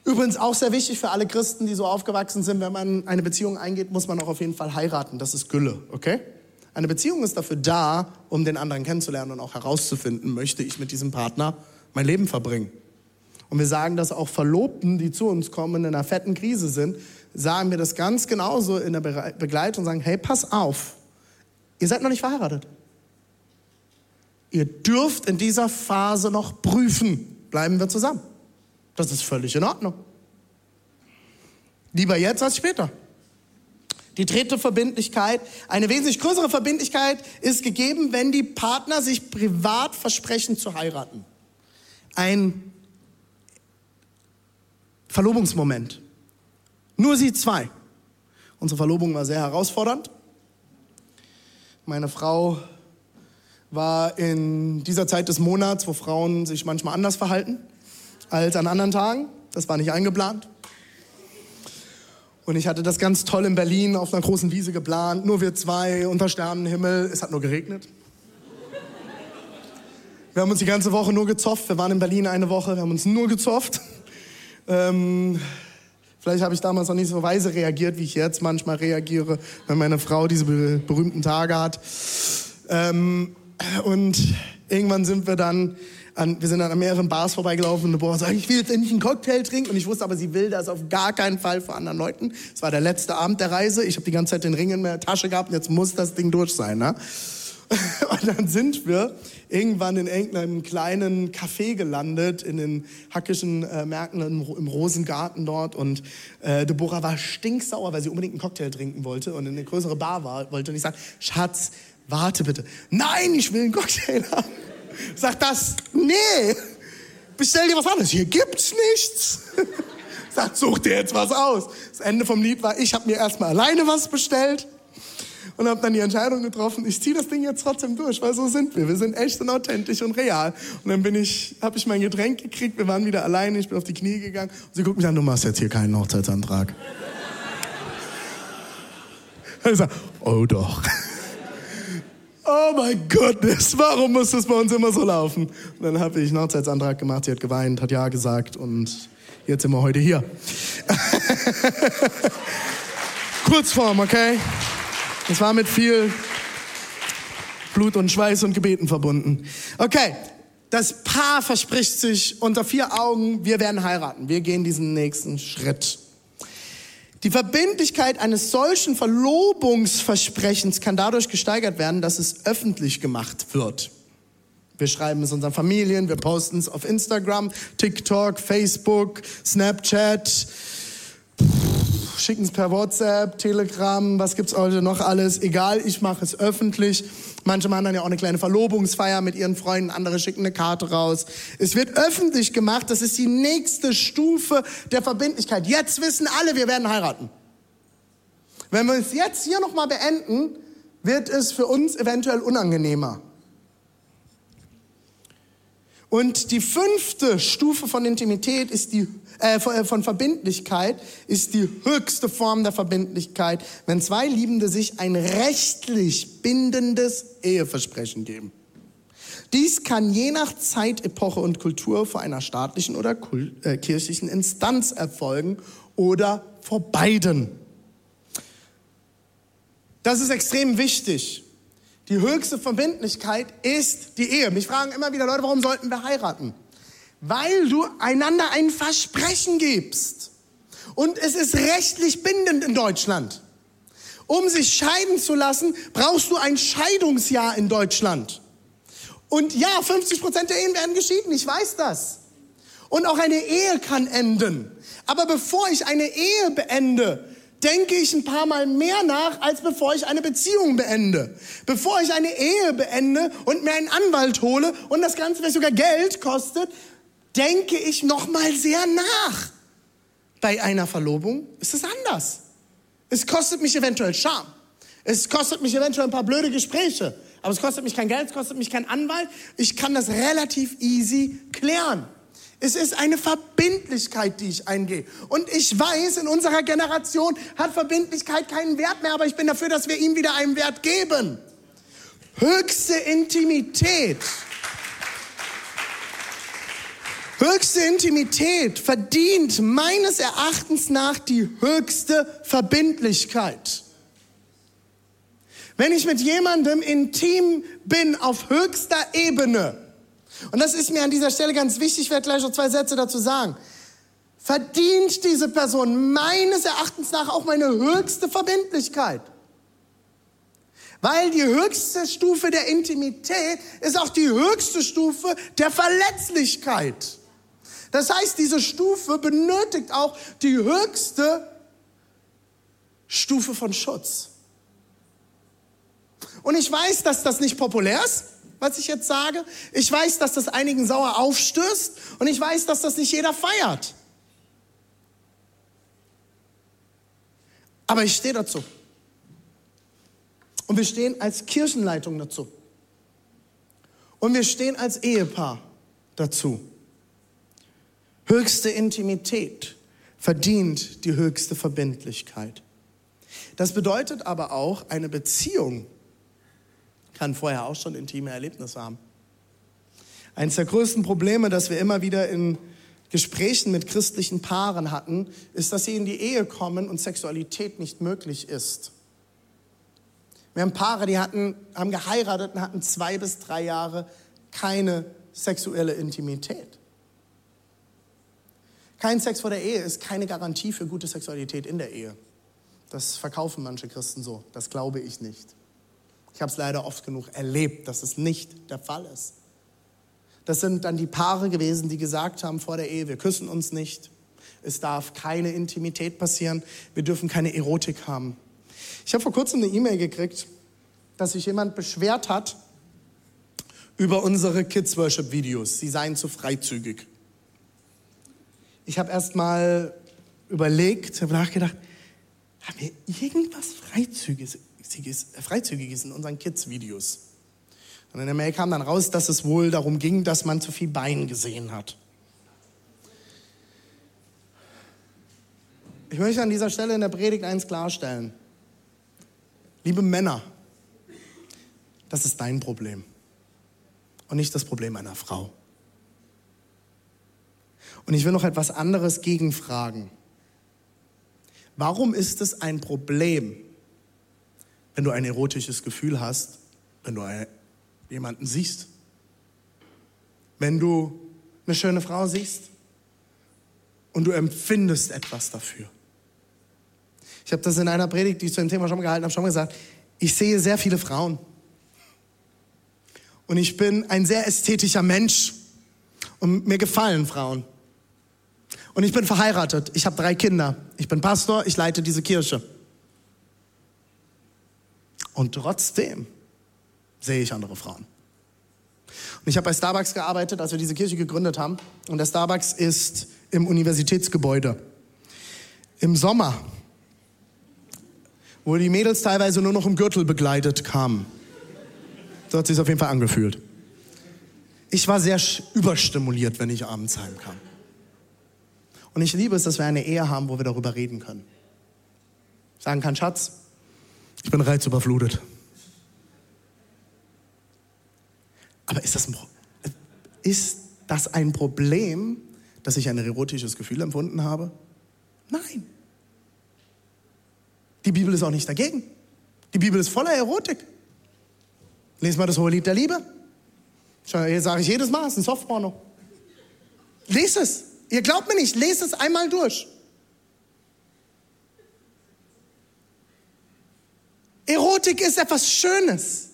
Übrigens auch sehr wichtig für alle Christen, die so aufgewachsen sind, wenn man eine Beziehung eingeht, muss man auch auf jeden Fall heiraten. Das ist Gülle, okay? Eine Beziehung ist dafür da, um den anderen kennenzulernen und auch herauszufinden, möchte ich mit diesem Partner mein Leben verbringen. Und wir sagen das auch Verlobten, die zu uns kommen, in einer fetten Krise sind, sagen wir das ganz genauso in der Begleitung und sagen, hey, pass auf, ihr seid noch nicht verheiratet. Ihr dürft in dieser Phase noch prüfen, bleiben wir zusammen. Das ist völlig in Ordnung. Lieber jetzt als später. Die dritte Verbindlichkeit, eine wesentlich größere Verbindlichkeit ist gegeben, wenn die Partner sich privat versprechen zu heiraten. Ein Verlobungsmoment. Nur sie zwei. Unsere Verlobung war sehr herausfordernd. Meine Frau war in dieser Zeit des Monats, wo Frauen sich manchmal anders verhalten als an anderen Tagen. Das war nicht eingeplant. Und ich hatte das ganz toll in Berlin auf einer großen Wiese geplant. Nur wir zwei unter Sternenhimmel. Es hat nur geregnet. Wir haben uns die ganze Woche nur gezofft. Wir waren in Berlin eine Woche. Wir haben uns nur gezofft. Ähm, vielleicht habe ich damals noch nicht so weise reagiert, wie ich jetzt manchmal reagiere, wenn meine Frau diese berühmten Tage hat. Ähm, und irgendwann sind wir dann an, wir sind dann an mehreren Bars vorbeigelaufen und boah, sag ich will jetzt endlich einen Cocktail trinken und ich wusste aber, sie will das auf gar keinen Fall vor anderen Leuten. Es war der letzte Abend der Reise. Ich habe die ganze Zeit den Ring in der Tasche gehabt und jetzt muss das Ding durch sein. Ne? Und dann sind wir irgendwann in irgendeinem kleinen Café gelandet, in den hackischen äh, Märkten im, im, Rosengarten dort. Und äh, Deborah war stinksauer, weil sie unbedingt einen Cocktail trinken wollte und in eine größere Bar war, wollte. Und ich sag, Schatz, warte bitte. Nein, ich will einen Cocktail haben. Sagt das, nee, bestell dir was anderes. Hier gibt's nichts. Sagt, such dir jetzt was aus. Das Ende vom Lied war, ich habe mir erstmal alleine was bestellt und habe dann die Entscheidung getroffen, ich ziehe das Ding jetzt trotzdem durch, weil so sind wir. Wir sind echt und authentisch und real. Und dann bin ich, habe ich mein Getränk gekriegt, wir waren wieder alleine, ich bin auf die Knie gegangen und sie guckt mich an, du machst jetzt hier keinen Hochzeitsantrag. Ich sag, oh doch. Oh mein Gott, warum muss das bei uns immer so laufen? Und dann habe ich einen Hochzeitsantrag gemacht, sie hat geweint, hat Ja gesagt und jetzt sind wir heute hier. Kurzform, okay? Es war mit viel Blut und Schweiß und Gebeten verbunden. Okay, das Paar verspricht sich unter vier Augen, wir werden heiraten. Wir gehen diesen nächsten Schritt. Die Verbindlichkeit eines solchen Verlobungsversprechens kann dadurch gesteigert werden, dass es öffentlich gemacht wird. Wir schreiben es unseren Familien, wir posten es auf Instagram, TikTok, Facebook, Snapchat, schicken es per WhatsApp, Telegram, was gibt's heute noch alles? Egal, ich mache es öffentlich. Manche machen dann ja auch eine kleine Verlobungsfeier mit ihren Freunden, andere schicken eine Karte raus. Es wird öffentlich gemacht, das ist die nächste Stufe der Verbindlichkeit. Jetzt wissen alle, wir werden heiraten. Wenn wir es jetzt hier nochmal beenden, wird es für uns eventuell unangenehmer. Und die fünfte Stufe von Intimität ist die äh, äh, von Verbindlichkeit ist die höchste Form der Verbindlichkeit, wenn zwei Liebende sich ein rechtlich bindendes Eheversprechen geben. Dies kann je nach Zeit, Epoche und Kultur vor einer staatlichen oder äh, kirchlichen Instanz erfolgen oder vor beiden. Das ist extrem wichtig. Die höchste Verbindlichkeit ist die Ehe. Mich fragen immer wieder Leute, warum sollten wir heiraten? Weil du einander ein Versprechen gibst. Und es ist rechtlich bindend in Deutschland. Um sich scheiden zu lassen, brauchst du ein Scheidungsjahr in Deutschland. Und ja, 50 Prozent der Ehen werden geschieden, ich weiß das. Und auch eine Ehe kann enden. Aber bevor ich eine Ehe beende, denke ich ein paar Mal mehr nach, als bevor ich eine Beziehung beende. Bevor ich eine Ehe beende und mir einen Anwalt hole und das Ganze vielleicht sogar Geld kostet, denke ich noch mal sehr nach. Bei einer Verlobung ist es anders. Es kostet mich eventuell Scham. Es kostet mich eventuell ein paar blöde Gespräche. Aber es kostet mich kein Geld, es kostet mich kein Anwalt. Ich kann das relativ easy klären. Es ist eine Verbindlichkeit, die ich eingehe. Und ich weiß, in unserer Generation hat Verbindlichkeit keinen Wert mehr, aber ich bin dafür, dass wir ihm wieder einen Wert geben. Höchste Intimität. Höchste Intimität verdient meines Erachtens nach die höchste Verbindlichkeit. Wenn ich mit jemandem intim bin auf höchster Ebene, und das ist mir an dieser Stelle ganz wichtig, ich werde gleich noch zwei Sätze dazu sagen, verdient diese Person meines Erachtens nach auch meine höchste Verbindlichkeit. Weil die höchste Stufe der Intimität ist auch die höchste Stufe der Verletzlichkeit. Das heißt, diese Stufe benötigt auch die höchste Stufe von Schutz. Und ich weiß, dass das nicht populär ist, was ich jetzt sage. Ich weiß, dass das einigen sauer aufstößt und ich weiß, dass das nicht jeder feiert. Aber ich stehe dazu. Und wir stehen als Kirchenleitung dazu. Und wir stehen als Ehepaar dazu. Höchste Intimität verdient die höchste Verbindlichkeit. Das bedeutet aber auch, eine Beziehung kann vorher auch schon intime Erlebnisse haben. Eines der größten Probleme, das wir immer wieder in Gesprächen mit christlichen Paaren hatten, ist, dass sie in die Ehe kommen und Sexualität nicht möglich ist. Wir haben Paare, die hatten, haben geheiratet und hatten zwei bis drei Jahre keine sexuelle Intimität. Kein Sex vor der Ehe ist keine Garantie für gute Sexualität in der Ehe. Das verkaufen manche Christen so. Das glaube ich nicht. Ich habe es leider oft genug erlebt, dass es nicht der Fall ist. Das sind dann die Paare gewesen, die gesagt haben vor der Ehe, wir küssen uns nicht. Es darf keine Intimität passieren. Wir dürfen keine Erotik haben. Ich habe vor kurzem eine E-Mail gekriegt, dass sich jemand beschwert hat über unsere Kids Worship Videos. Sie seien zu freizügig. Ich habe erst mal überlegt, habe nachgedacht, haben wir irgendwas Freizügiges, Freizügiges in unseren Kids Videos? Und in der Mail kam dann raus, dass es wohl darum ging, dass man zu viel Bein gesehen hat. Ich möchte an dieser Stelle in der Predigt eins klarstellen. Liebe Männer, das ist dein Problem und nicht das Problem einer Frau. Und ich will noch etwas anderes gegenfragen. Warum ist es ein Problem, wenn du ein erotisches Gefühl hast, wenn du jemanden siehst? Wenn du eine schöne Frau siehst und du empfindest etwas dafür? Ich habe das in einer Predigt, die ich zu dem Thema schon mal gehalten habe, schon mal gesagt. Ich sehe sehr viele Frauen. Und ich bin ein sehr ästhetischer Mensch. Und mir gefallen Frauen. Und ich bin verheiratet. Ich habe drei Kinder. Ich bin Pastor. Ich leite diese Kirche. Und trotzdem sehe ich andere Frauen. Und ich habe bei Starbucks gearbeitet, als wir diese Kirche gegründet haben. Und der Starbucks ist im Universitätsgebäude. Im Sommer wo die Mädels teilweise nur noch im Gürtel begleitet kamen. So hat sich auf jeden Fall angefühlt. Ich war sehr überstimuliert, wenn ich abends heimkam. Und ich liebe es, dass wir eine Ehe haben, wo wir darüber reden können. Sagen kann, Schatz, ich bin reizüberflutet. Aber ist das, ein, ist das ein Problem, dass ich ein erotisches Gefühl empfunden habe? Nein. Die Bibel ist auch nicht dagegen. Die Bibel ist voller Erotik. Lest mal das hohe Lied der Liebe. Hier sage ich jedes Mal, es ist ein Softporno. Lest es. Ihr glaubt mir nicht, lest es einmal durch. Erotik ist etwas Schönes.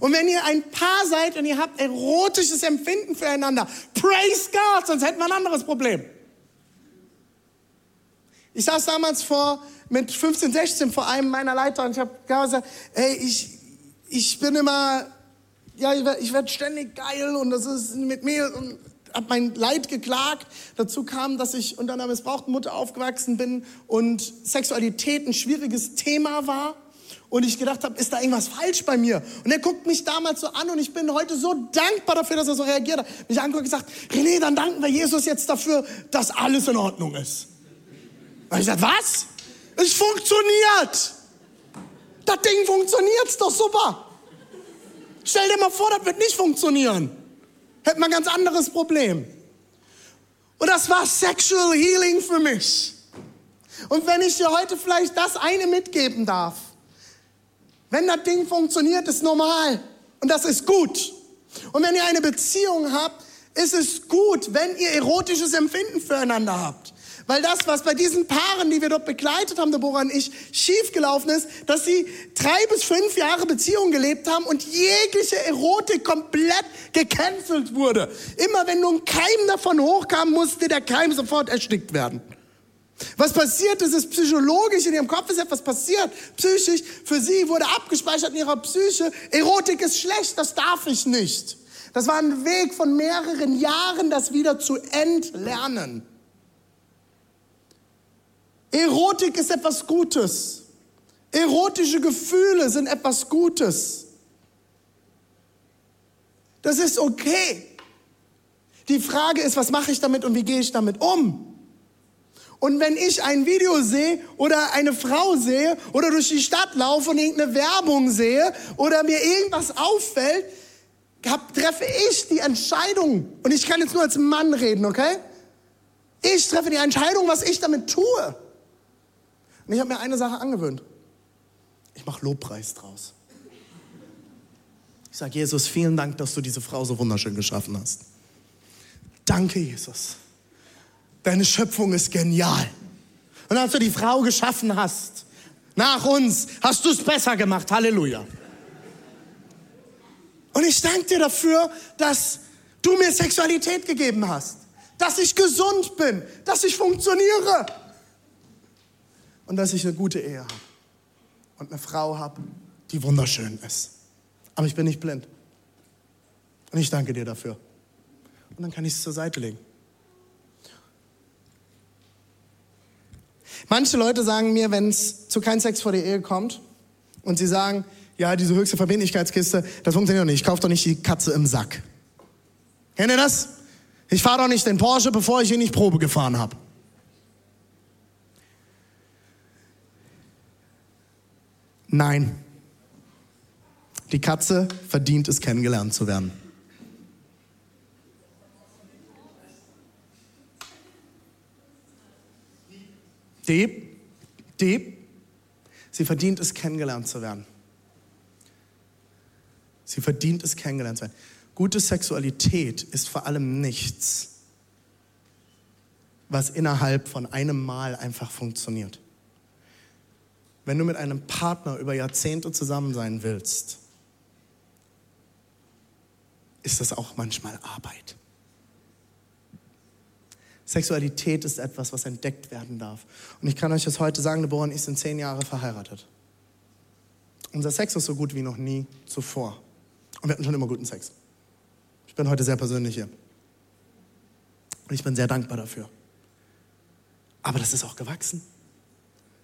Und wenn ihr ein Paar seid und ihr habt erotisches Empfinden füreinander, praise God, sonst hätten wir ein anderes Problem. Ich saß damals vor mit 15, 16 vor einem meiner Leiter und ich habe gesagt, ey, ich, ich bin immer, ja, ich werde werd ständig geil und das ist mit mir und habe mein Leid geklagt. Dazu kam, dass ich unter einer missbrauchten Mutter aufgewachsen bin und Sexualität ein schwieriges Thema war. Und ich gedacht habe, ist da irgendwas falsch bei mir? Und er guckt mich damals so an und ich bin heute so dankbar dafür, dass er so reagiert hat. Mich angeguckt und gesagt, René, dann danken wir Jesus jetzt dafür, dass alles in Ordnung ist. Und ich sagte, was? Es funktioniert. Das Ding funktioniert, doch super. Stell dir mal vor, das wird nicht funktionieren. Hätten wir ein ganz anderes Problem. Und das war Sexual Healing für mich. Und wenn ich dir heute vielleicht das eine mitgeben darf, wenn das Ding funktioniert, ist normal. Und das ist gut. Und wenn ihr eine Beziehung habt, ist es gut, wenn ihr erotisches Empfinden füreinander habt. Weil das, was bei diesen Paaren, die wir dort begleitet haben, Deborah und ich, schiefgelaufen ist, dass sie drei bis fünf Jahre Beziehung gelebt haben und jegliche Erotik komplett gecancelt wurde. Immer wenn nur ein Keim davon hochkam, musste der Keim sofort erstickt werden. Was passiert ist, ist psychologisch, in ihrem Kopf ist etwas passiert, psychisch, für sie wurde abgespeichert in ihrer Psyche, Erotik ist schlecht, das darf ich nicht. Das war ein Weg von mehreren Jahren, das wieder zu entlernen. Erotik ist etwas Gutes. Erotische Gefühle sind etwas Gutes. Das ist okay. Die Frage ist, was mache ich damit und wie gehe ich damit um? Und wenn ich ein Video sehe oder eine Frau sehe oder durch die Stadt laufe und irgendeine Werbung sehe oder mir irgendwas auffällt, hab, treffe ich die Entscheidung. Und ich kann jetzt nur als Mann reden, okay? Ich treffe die Entscheidung, was ich damit tue. Und ich habe mir eine Sache angewöhnt. Ich mache Lobpreis draus. Ich sage, Jesus, vielen Dank, dass du diese Frau so wunderschön geschaffen hast. Danke, Jesus. Deine Schöpfung ist genial. Und als du die Frau geschaffen hast, nach uns, hast du es besser gemacht. Halleluja. Und ich danke dir dafür, dass du mir Sexualität gegeben hast, dass ich gesund bin, dass ich funktioniere und dass ich eine gute Ehe habe und eine Frau habe, die wunderschön ist. Aber ich bin nicht blind. Und ich danke dir dafür. Und dann kann ich es zur Seite legen. Manche Leute sagen mir, wenn es zu keinem Sex vor der Ehe kommt und sie sagen, ja, diese höchste Verbindlichkeitskiste, das funktioniert doch nicht. Ich kaufe doch nicht die Katze im Sack. Kennt ihr das? Ich fahre doch nicht den Porsche, bevor ich ihn nicht Probe gefahren habe. Nein. Die Katze verdient es, kennengelernt zu werden. Deep, deep. Sie verdient es, kennengelernt zu werden. Sie verdient es, kennengelernt zu werden. Gute Sexualität ist vor allem nichts, was innerhalb von einem Mal einfach funktioniert. Wenn du mit einem Partner über Jahrzehnte zusammen sein willst, ist das auch manchmal Arbeit. Sexualität ist etwas, was entdeckt werden darf. Und ich kann euch das heute sagen, Deborah und ich sind zehn Jahre verheiratet. Unser Sex ist so gut wie noch nie zuvor. Und wir hatten schon immer guten Sex. Ich bin heute sehr persönlich hier. Und ich bin sehr dankbar dafür. Aber das ist auch gewachsen.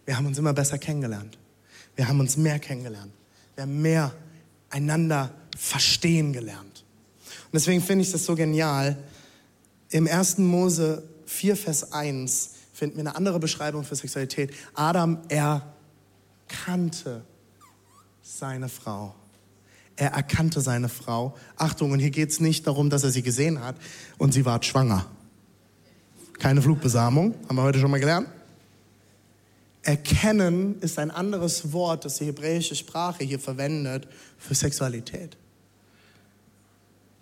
Wir haben uns immer besser kennengelernt. Wir haben uns mehr kennengelernt. Wir haben mehr einander verstehen gelernt. Und deswegen finde ich das so genial. Im 1. Mose 4, Vers 1 finden wir eine andere Beschreibung für Sexualität. Adam erkannte seine Frau. Er erkannte seine Frau. Achtung, und hier geht es nicht darum, dass er sie gesehen hat und sie war schwanger. Keine Flugbesamung, haben wir heute schon mal gelernt. Erkennen ist ein anderes Wort, das die hebräische Sprache hier verwendet für Sexualität.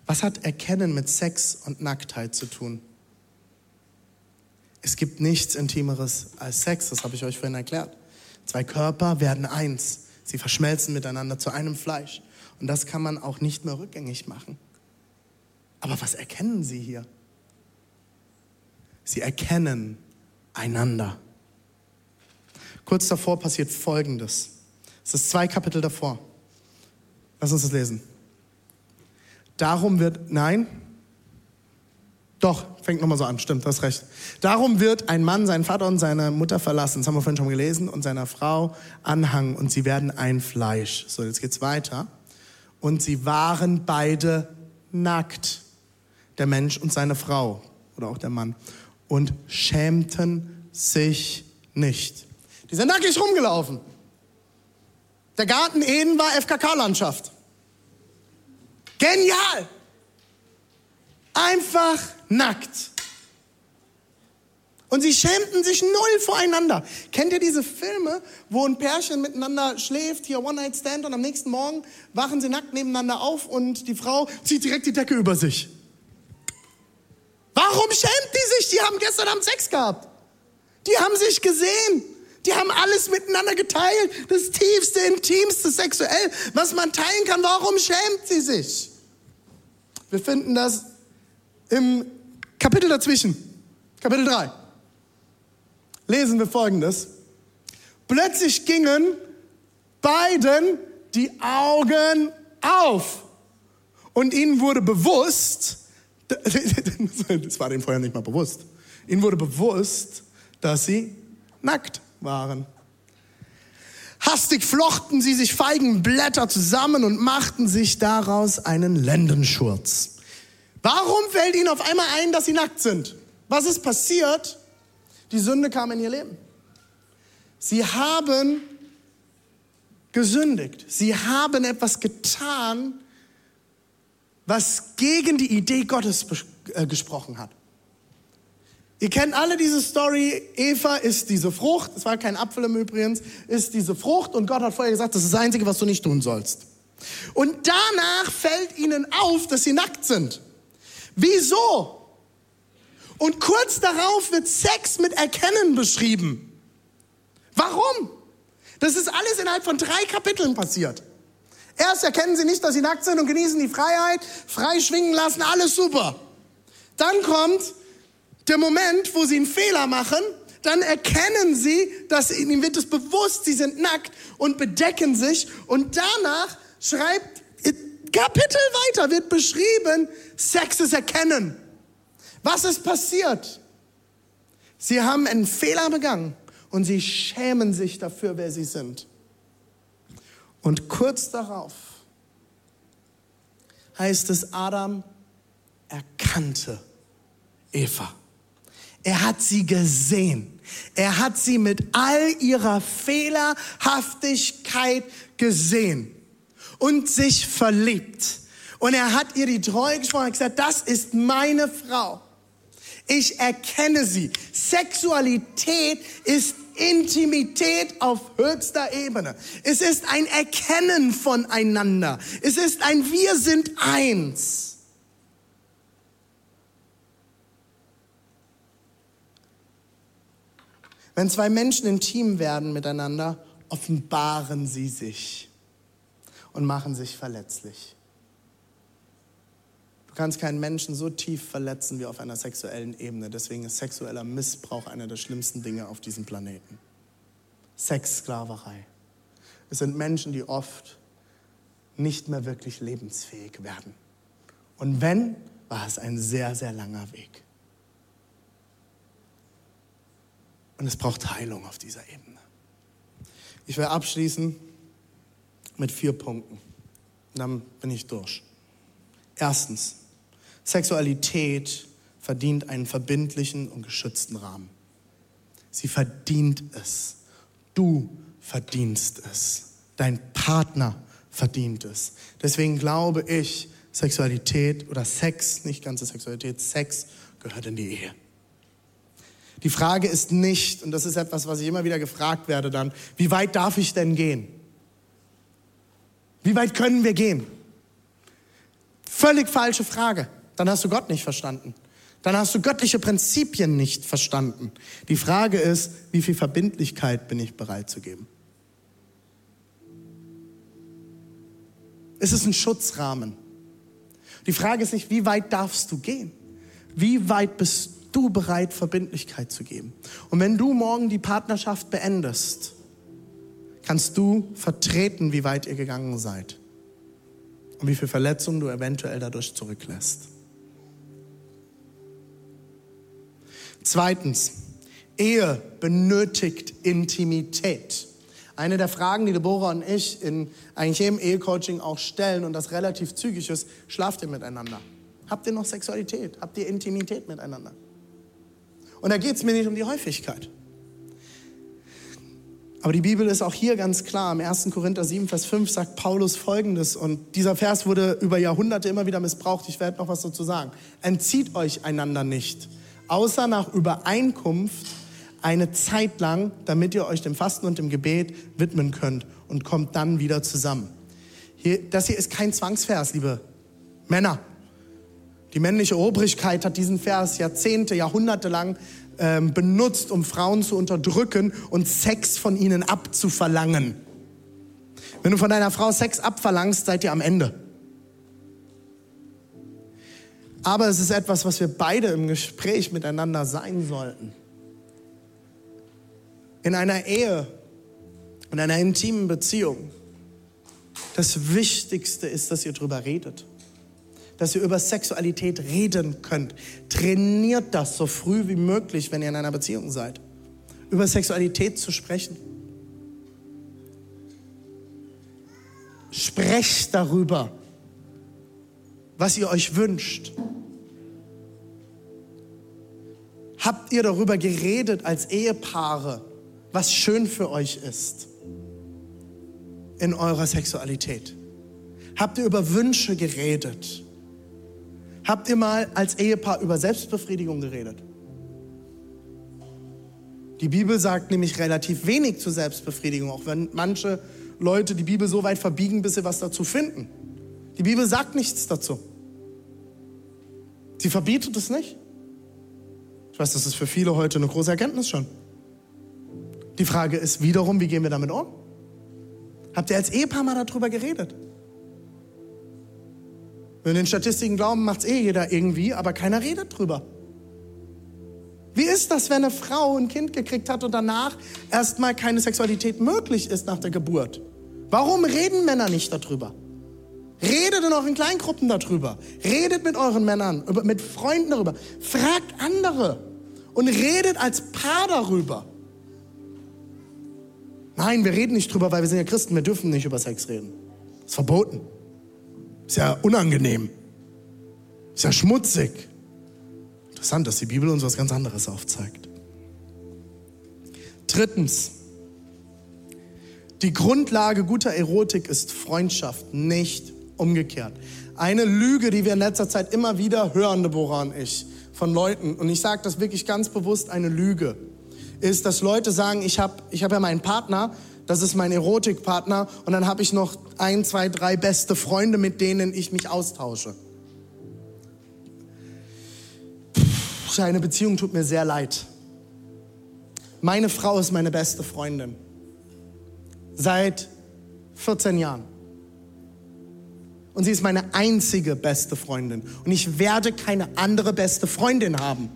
Was hat Erkennen mit Sex und Nacktheit zu tun? Es gibt nichts Intimeres als Sex, das habe ich euch vorhin erklärt. Zwei Körper werden eins, sie verschmelzen miteinander zu einem Fleisch. Und das kann man auch nicht mehr rückgängig machen. Aber was erkennen sie hier? Sie erkennen einander. Kurz davor passiert Folgendes. Es ist zwei Kapitel davor. Lass uns das lesen. Darum wird, nein, doch, fängt nochmal so an, stimmt, das recht. Darum wird ein Mann seinen Vater und seine Mutter verlassen, das haben wir vorhin schon gelesen, und seiner Frau anhangen und sie werden ein Fleisch. So, jetzt geht's weiter. Und sie waren beide nackt, der Mensch und seine Frau oder auch der Mann, und schämten sich nicht. Die sind nackig rumgelaufen. Der Garten Eden war FKK-Landschaft. Genial! Einfach nackt. Und sie schämten sich null voreinander. Kennt ihr diese Filme, wo ein Pärchen miteinander schläft, hier One-Night-Stand und am nächsten Morgen wachen sie nackt nebeneinander auf und die Frau zieht direkt die Decke über sich? Warum schämt die sich? Die haben gestern Abend Sex gehabt. Die haben sich gesehen. Die haben alles miteinander geteilt. Das tiefste, intimste sexuell, was man teilen kann. Warum schämt sie sich? Wir finden das im Kapitel dazwischen. Kapitel 3 lesen wir Folgendes. Plötzlich gingen beiden die Augen auf und ihnen wurde bewusst, das war denen vorher nicht mal bewusst, ihnen wurde bewusst, dass sie nackt waren. Hastig flochten sie sich Feigenblätter zusammen und machten sich daraus einen Lendenschurz. Warum fällt ihnen auf einmal ein, dass sie nackt sind? Was ist passiert? Die Sünde kam in ihr Leben. Sie haben gesündigt. Sie haben etwas getan, was gegen die Idee Gottes äh, gesprochen hat. Ihr kennt alle diese Story. Eva ist diese Frucht. Es war kein Apfel im Übrigen. Ist diese Frucht. Und Gott hat vorher gesagt, das ist das Einzige, was du nicht tun sollst. Und danach fällt ihnen auf, dass sie nackt sind. Wieso? Und kurz darauf wird Sex mit Erkennen beschrieben. Warum? Das ist alles innerhalb von drei Kapiteln passiert. Erst erkennen sie nicht, dass sie nackt sind und genießen die Freiheit, frei schwingen lassen, alles super. Dann kommt der Moment, wo sie einen Fehler machen, dann erkennen sie, dass ihnen wird es bewusst, sie sind nackt und bedecken sich und danach schreibt Kapitel weiter, wird beschrieben, Sex ist erkennen. Was ist passiert? Sie haben einen Fehler begangen und sie schämen sich dafür, wer sie sind. Und kurz darauf heißt es, Adam erkannte Eva. Er hat sie gesehen. Er hat sie mit all ihrer Fehlerhaftigkeit gesehen und sich verliebt. Und er hat ihr die Treue gesprochen und gesagt, das ist meine Frau. Ich erkenne sie. Sexualität ist Intimität auf höchster Ebene. Es ist ein Erkennen voneinander. Es ist ein Wir sind eins. Wenn zwei Menschen intim werden miteinander, offenbaren sie sich und machen sich verletzlich. Du kannst keinen Menschen so tief verletzen wie auf einer sexuellen Ebene. Deswegen ist sexueller Missbrauch einer der schlimmsten Dinge auf diesem Planeten. Sexsklaverei. Es sind Menschen, die oft nicht mehr wirklich lebensfähig werden. Und wenn, war es ein sehr, sehr langer Weg. Und es braucht Heilung auf dieser Ebene. Ich will abschließen mit vier Punkten. dann bin ich durch. Erstens, Sexualität verdient einen verbindlichen und geschützten Rahmen. Sie verdient es. Du verdienst es. Dein Partner verdient es. Deswegen glaube ich, Sexualität oder Sex, nicht ganze Sexualität, Sex gehört in die Ehe. Die Frage ist nicht, und das ist etwas, was ich immer wieder gefragt werde dann, wie weit darf ich denn gehen? Wie weit können wir gehen? Völlig falsche Frage. Dann hast du Gott nicht verstanden. Dann hast du göttliche Prinzipien nicht verstanden. Die Frage ist, wie viel Verbindlichkeit bin ich bereit zu geben? Es ist ein Schutzrahmen. Die Frage ist nicht, wie weit darfst du gehen? Wie weit bist du bereit, Verbindlichkeit zu geben? Und wenn du morgen die Partnerschaft beendest, kannst du vertreten, wie weit ihr gegangen seid und wie viel Verletzungen du eventuell dadurch zurücklässt. Zweitens, Ehe benötigt Intimität. Eine der Fragen, die Deborah und ich in eigentlich jedem Ehecoaching auch stellen und das relativ zügig ist, schlaft ihr miteinander? Habt ihr noch Sexualität? Habt ihr Intimität miteinander? Und da geht es mir nicht um die Häufigkeit. Aber die Bibel ist auch hier ganz klar. Im 1. Korinther 7, Vers 5 sagt Paulus Folgendes. Und dieser Vers wurde über Jahrhunderte immer wieder missbraucht. Ich werde noch was dazu sagen. Entzieht euch einander nicht, außer nach Übereinkunft eine Zeit lang, damit ihr euch dem Fasten und dem Gebet widmen könnt und kommt dann wieder zusammen. Hier, das hier ist kein Zwangsvers, liebe Männer. Die männliche Obrigkeit hat diesen Vers Jahrzehnte, Jahrhunderte lang ähm, benutzt, um Frauen zu unterdrücken und Sex von ihnen abzuverlangen. Wenn du von deiner Frau Sex abverlangst, seid ihr am Ende. Aber es ist etwas, was wir beide im Gespräch miteinander sein sollten. In einer Ehe, in einer intimen Beziehung. Das Wichtigste ist, dass ihr darüber redet dass ihr über Sexualität reden könnt. Trainiert das so früh wie möglich, wenn ihr in einer Beziehung seid. Über Sexualität zu sprechen. Sprecht darüber, was ihr euch wünscht. Habt ihr darüber geredet als Ehepaare, was schön für euch ist in eurer Sexualität? Habt ihr über Wünsche geredet? Habt ihr mal als Ehepaar über Selbstbefriedigung geredet? Die Bibel sagt nämlich relativ wenig zur Selbstbefriedigung, auch wenn manche Leute die Bibel so weit verbiegen, bis sie was dazu finden. Die Bibel sagt nichts dazu. Sie verbietet es nicht. Ich weiß, das ist für viele heute eine große Erkenntnis schon. Die Frage ist wiederum, wie gehen wir damit um? Habt ihr als Ehepaar mal darüber geredet? Wenn wir den Statistiken glauben, macht es eh jeder irgendwie, aber keiner redet drüber. Wie ist das, wenn eine Frau ein Kind gekriegt hat und danach erstmal keine Sexualität möglich ist nach der Geburt? Warum reden Männer nicht darüber? Redet in euren Kleingruppen darüber. Redet mit euren Männern, mit Freunden darüber. Fragt andere und redet als Paar darüber. Nein, wir reden nicht drüber, weil wir sind ja Christen. Wir dürfen nicht über Sex reden. ist verboten. Ist ja unangenehm. Ist ja schmutzig. Interessant, dass die Bibel uns was ganz anderes aufzeigt. Drittens. Die Grundlage guter Erotik ist Freundschaft, nicht umgekehrt. Eine Lüge, die wir in letzter Zeit immer wieder hören, Deborah und ich, von Leuten, und ich sage das wirklich ganz bewusst, eine Lüge, ist, dass Leute sagen, ich habe ich hab ja meinen Partner, das ist mein Erotikpartner und dann habe ich noch ein, zwei, drei beste Freunde, mit denen ich mich austausche. Eine Beziehung tut mir sehr leid. Meine Frau ist meine beste Freundin. Seit 14 Jahren. Und sie ist meine einzige beste Freundin. Und ich werde keine andere beste Freundin haben,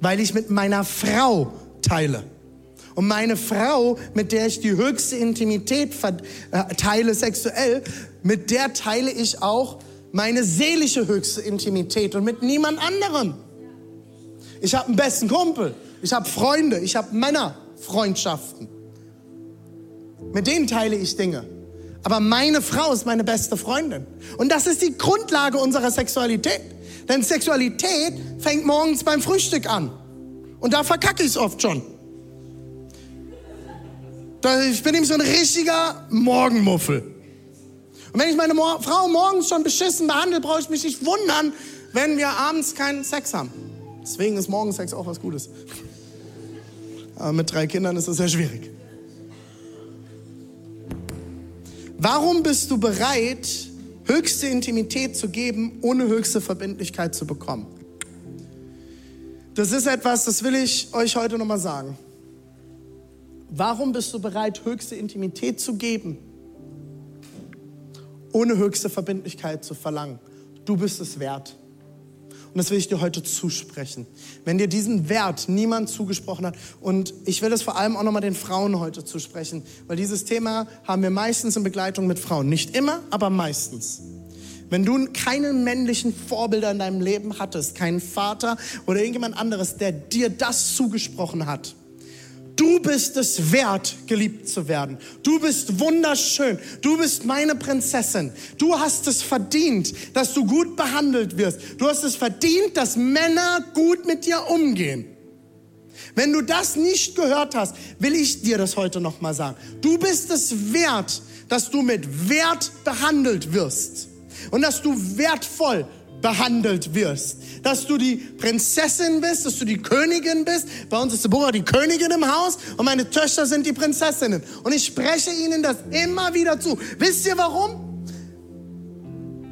weil ich mit meiner Frau teile. Und meine Frau, mit der ich die höchste Intimität äh, teile sexuell, mit der teile ich auch meine seelische höchste Intimität und mit niemand anderem. Ich habe einen besten Kumpel, ich habe Freunde, ich habe Männerfreundschaften. Mit denen teile ich Dinge. Aber meine Frau ist meine beste Freundin. Und das ist die Grundlage unserer Sexualität. Denn Sexualität fängt morgens beim Frühstück an. Und da verkacke ich es oft schon. Ich bin nämlich so ein richtiger Morgenmuffel. Und wenn ich meine Frau morgens schon beschissen behandle, brauche ich mich nicht wundern, wenn wir abends keinen Sex haben. Deswegen ist Morgensex auch was Gutes. Aber mit drei Kindern ist das sehr schwierig. Warum bist du bereit, höchste Intimität zu geben, ohne höchste Verbindlichkeit zu bekommen? Das ist etwas, das will ich euch heute nochmal sagen. Warum bist du bereit, höchste Intimität zu geben, ohne höchste Verbindlichkeit zu verlangen? Du bist es wert. Und das will ich dir heute zusprechen. Wenn dir diesen Wert niemand zugesprochen hat, und ich will es vor allem auch nochmal den Frauen heute zusprechen, weil dieses Thema haben wir meistens in Begleitung mit Frauen. Nicht immer, aber meistens. Wenn du keinen männlichen Vorbilder in deinem Leben hattest, keinen Vater oder irgendjemand anderes, der dir das zugesprochen hat, Du bist es wert, geliebt zu werden. Du bist wunderschön. Du bist meine Prinzessin. Du hast es verdient, dass du gut behandelt wirst. Du hast es verdient, dass Männer gut mit dir umgehen. Wenn du das nicht gehört hast, will ich dir das heute nochmal sagen. Du bist es wert, dass du mit Wert behandelt wirst und dass du wertvoll behandelt wirst. Dass du die Prinzessin bist, dass du die Königin bist. Bei uns ist Deborah die Königin im Haus und meine Töchter sind die Prinzessinnen. Und ich spreche ihnen das immer wieder zu. Wisst ihr warum?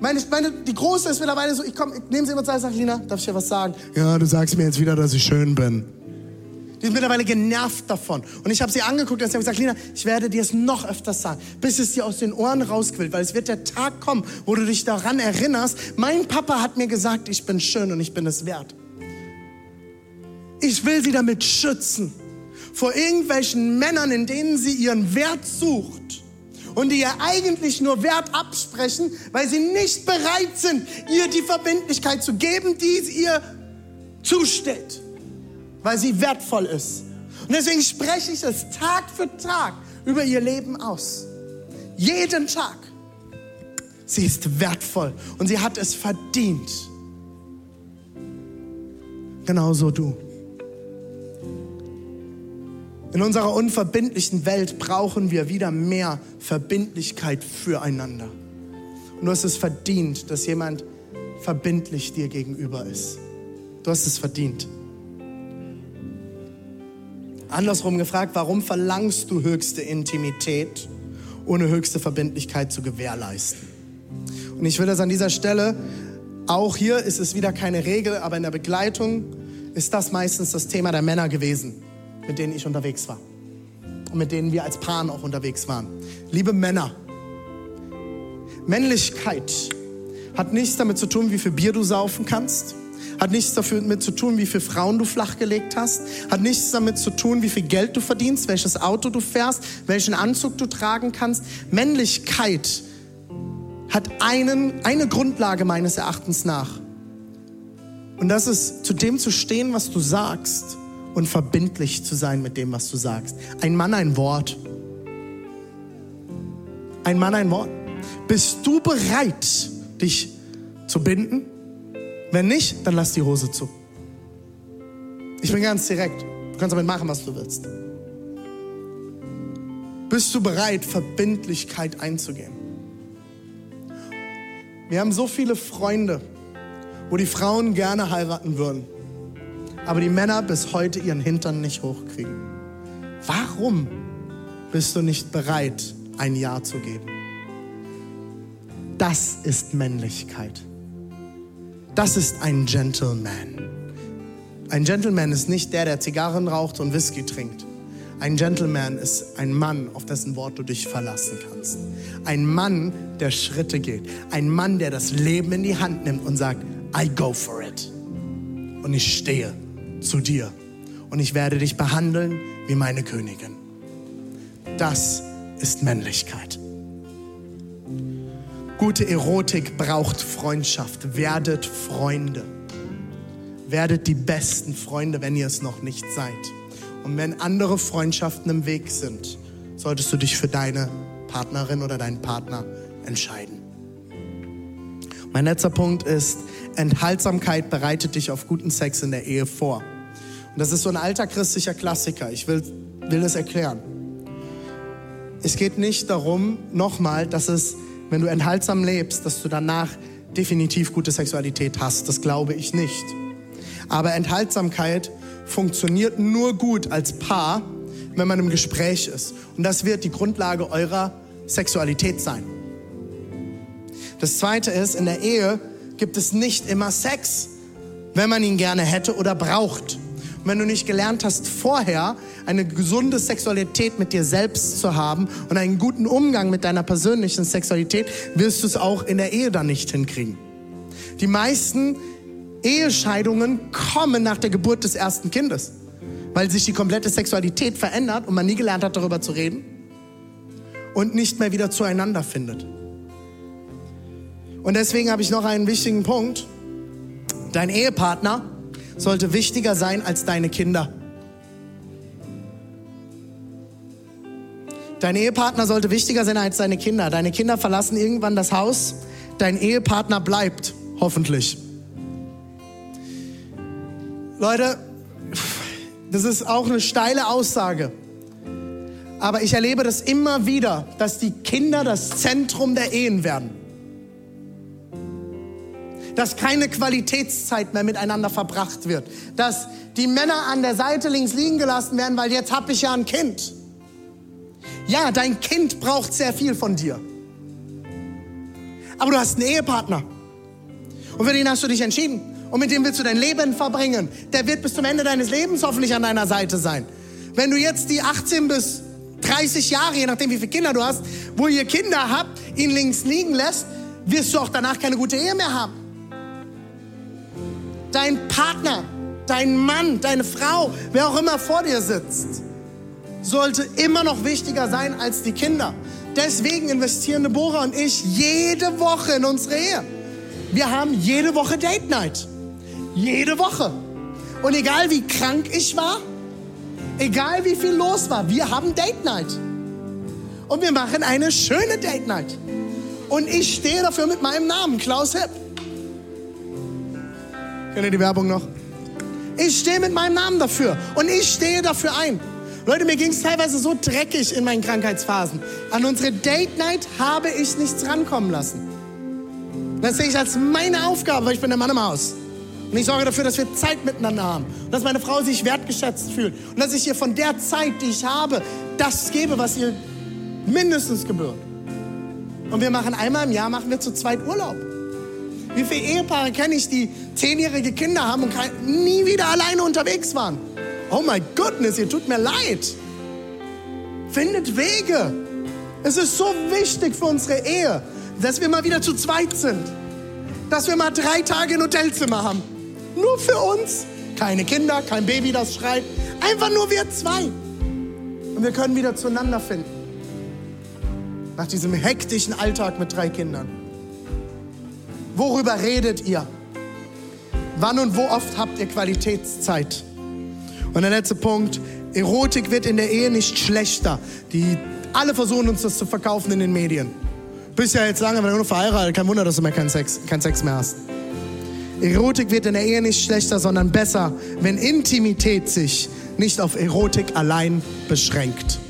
Meine, meine, die Große ist mittlerweile so, ich komme, ich nehme sie immer Zeit, sage Lina, darf ich dir was sagen? Ja, du sagst mir jetzt wieder, dass ich schön bin. Die ist mittlerweile genervt davon. Und ich habe sie angeguckt und sie habe gesagt, Lina, ich werde dir es noch öfters sagen, bis es dir aus den Ohren rausquillt, weil es wird der Tag kommen, wo du dich daran erinnerst, mein Papa hat mir gesagt, ich bin schön und ich bin es wert. Ich will sie damit schützen vor irgendwelchen Männern, in denen sie ihren Wert sucht und die ihr eigentlich nur Wert absprechen, weil sie nicht bereit sind, ihr die Verbindlichkeit zu geben, die ihr zusteht weil sie wertvoll ist. Und deswegen spreche ich es Tag für Tag über ihr Leben aus. Jeden Tag. Sie ist wertvoll und sie hat es verdient. Genauso du. In unserer unverbindlichen Welt brauchen wir wieder mehr Verbindlichkeit füreinander. Und du hast es verdient, dass jemand verbindlich dir gegenüber ist. Du hast es verdient. Andersrum gefragt, warum verlangst du höchste Intimität, ohne höchste Verbindlichkeit zu gewährleisten? Und ich will das an dieser Stelle, auch hier ist es wieder keine Regel, aber in der Begleitung ist das meistens das Thema der Männer gewesen, mit denen ich unterwegs war. Und mit denen wir als Paaren auch unterwegs waren. Liebe Männer, Männlichkeit hat nichts damit zu tun, wie viel Bier du saufen kannst. Hat nichts damit zu tun, wie viele Frauen du flachgelegt hast. Hat nichts damit zu tun, wie viel Geld du verdienst, welches Auto du fährst, welchen Anzug du tragen kannst. Männlichkeit hat einen, eine Grundlage meines Erachtens nach. Und das ist, zu dem zu stehen, was du sagst und verbindlich zu sein mit dem, was du sagst. Ein Mann, ein Wort. Ein Mann, ein Wort. Bist du bereit, dich zu binden? Wenn nicht, dann lass die Hose zu. Ich bin ganz direkt. Du kannst damit machen, was du willst. Bist du bereit, Verbindlichkeit einzugehen? Wir haben so viele Freunde, wo die Frauen gerne heiraten würden, aber die Männer bis heute ihren Hintern nicht hochkriegen. Warum bist du nicht bereit, ein Ja zu geben? Das ist Männlichkeit. Das ist ein Gentleman. Ein Gentleman ist nicht der, der Zigarren raucht und Whisky trinkt. Ein Gentleman ist ein Mann, auf dessen Wort du dich verlassen kannst. Ein Mann, der Schritte geht. Ein Mann, der das Leben in die Hand nimmt und sagt, I go for it. Und ich stehe zu dir. Und ich werde dich behandeln wie meine Königin. Das ist Männlichkeit. Gute Erotik braucht Freundschaft. Werdet Freunde. Werdet die besten Freunde, wenn ihr es noch nicht seid. Und wenn andere Freundschaften im Weg sind, solltest du dich für deine Partnerin oder deinen Partner entscheiden. Mein letzter Punkt ist, Enthaltsamkeit bereitet dich auf guten Sex in der Ehe vor. Und das ist so ein alter christlicher Klassiker. Ich will, will es erklären. Es geht nicht darum, nochmal, dass es wenn du enthaltsam lebst, dass du danach definitiv gute Sexualität hast. Das glaube ich nicht. Aber Enthaltsamkeit funktioniert nur gut als Paar, wenn man im Gespräch ist. Und das wird die Grundlage eurer Sexualität sein. Das Zweite ist, in der Ehe gibt es nicht immer Sex, wenn man ihn gerne hätte oder braucht. Wenn du nicht gelernt hast, vorher eine gesunde Sexualität mit dir selbst zu haben und einen guten Umgang mit deiner persönlichen Sexualität, wirst du es auch in der Ehe dann nicht hinkriegen. Die meisten Ehescheidungen kommen nach der Geburt des ersten Kindes, weil sich die komplette Sexualität verändert und man nie gelernt hat, darüber zu reden und nicht mehr wieder zueinander findet. Und deswegen habe ich noch einen wichtigen Punkt. Dein Ehepartner sollte wichtiger sein als deine Kinder. Dein Ehepartner sollte wichtiger sein als deine Kinder. Deine Kinder verlassen irgendwann das Haus. Dein Ehepartner bleibt, hoffentlich. Leute, das ist auch eine steile Aussage. Aber ich erlebe das immer wieder, dass die Kinder das Zentrum der Ehen werden dass keine Qualitätszeit mehr miteinander verbracht wird, dass die Männer an der Seite links liegen gelassen werden, weil jetzt habe ich ja ein Kind. Ja, dein Kind braucht sehr viel von dir. Aber du hast einen Ehepartner. Und für den hast du dich entschieden. Und mit dem willst du dein Leben verbringen. Der wird bis zum Ende deines Lebens hoffentlich an deiner Seite sein. Wenn du jetzt die 18 bis 30 Jahre, je nachdem wie viele Kinder du hast, wo ihr Kinder habt, ihn links liegen lässt, wirst du auch danach keine gute Ehe mehr haben dein Partner, dein Mann, deine Frau, wer auch immer vor dir sitzt, sollte immer noch wichtiger sein als die Kinder. Deswegen investieren Deborah und ich jede Woche in unsere Ehe. Wir haben jede Woche Date Night. Jede Woche. Und egal wie krank ich war, egal wie viel los war, wir haben Date Night. Und wir machen eine schöne Date Night. Und ich stehe dafür mit meinem Namen, Klaus Hipp. Kennt ihr die Werbung noch? Ich stehe mit meinem Namen dafür und ich stehe dafür ein. Leute, mir ging es teilweise so dreckig in meinen Krankheitsphasen. An unsere Date Night habe ich nichts rankommen lassen. Das sehe ich als meine Aufgabe, weil ich bin der Mann im Haus. Und ich sorge dafür, dass wir Zeit miteinander haben. Und dass meine Frau sich wertgeschätzt fühlt. Und dass ich ihr von der Zeit, die ich habe, das gebe, was ihr mindestens gebührt. Und wir machen einmal im Jahr, machen wir zu zweit Urlaub. Wie viele Ehepaare kenne ich, die zehnjährige Kinder haben und nie wieder alleine unterwegs waren? Oh my goodness, ihr tut mir leid. Findet Wege. Es ist so wichtig für unsere Ehe, dass wir mal wieder zu zweit sind. Dass wir mal drei Tage ein Hotelzimmer haben. Nur für uns. Keine Kinder, kein Baby, das schreit. Einfach nur wir zwei. Und wir können wieder zueinander finden. Nach diesem hektischen Alltag mit drei Kindern. Worüber redet ihr? Wann und wo oft habt ihr Qualitätszeit? Und der letzte Punkt, Erotik wird in der Ehe nicht schlechter. Die, alle versuchen uns das zu verkaufen in den Medien. Bist ja jetzt lange wenn du nur verheiratet, kein Wunder, dass du mehr keinen Sex, keinen Sex mehr hast. Erotik wird in der Ehe nicht schlechter, sondern besser, wenn Intimität sich nicht auf Erotik allein beschränkt.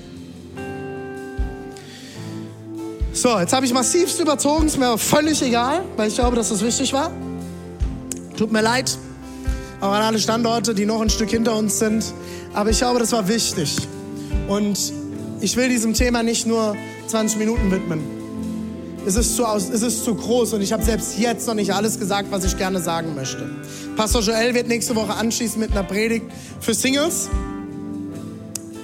So, jetzt habe ich massivst überzogen, ist mir aber völlig egal, weil ich glaube, dass das wichtig war. Tut mir leid, auch an alle Standorte, die noch ein Stück hinter uns sind. Aber ich glaube, das war wichtig. Und ich will diesem Thema nicht nur 20 Minuten widmen. Es ist zu, aus, es ist zu groß und ich habe selbst jetzt noch nicht alles gesagt, was ich gerne sagen möchte. Pastor Joel wird nächste Woche anschließen mit einer Predigt für Singles.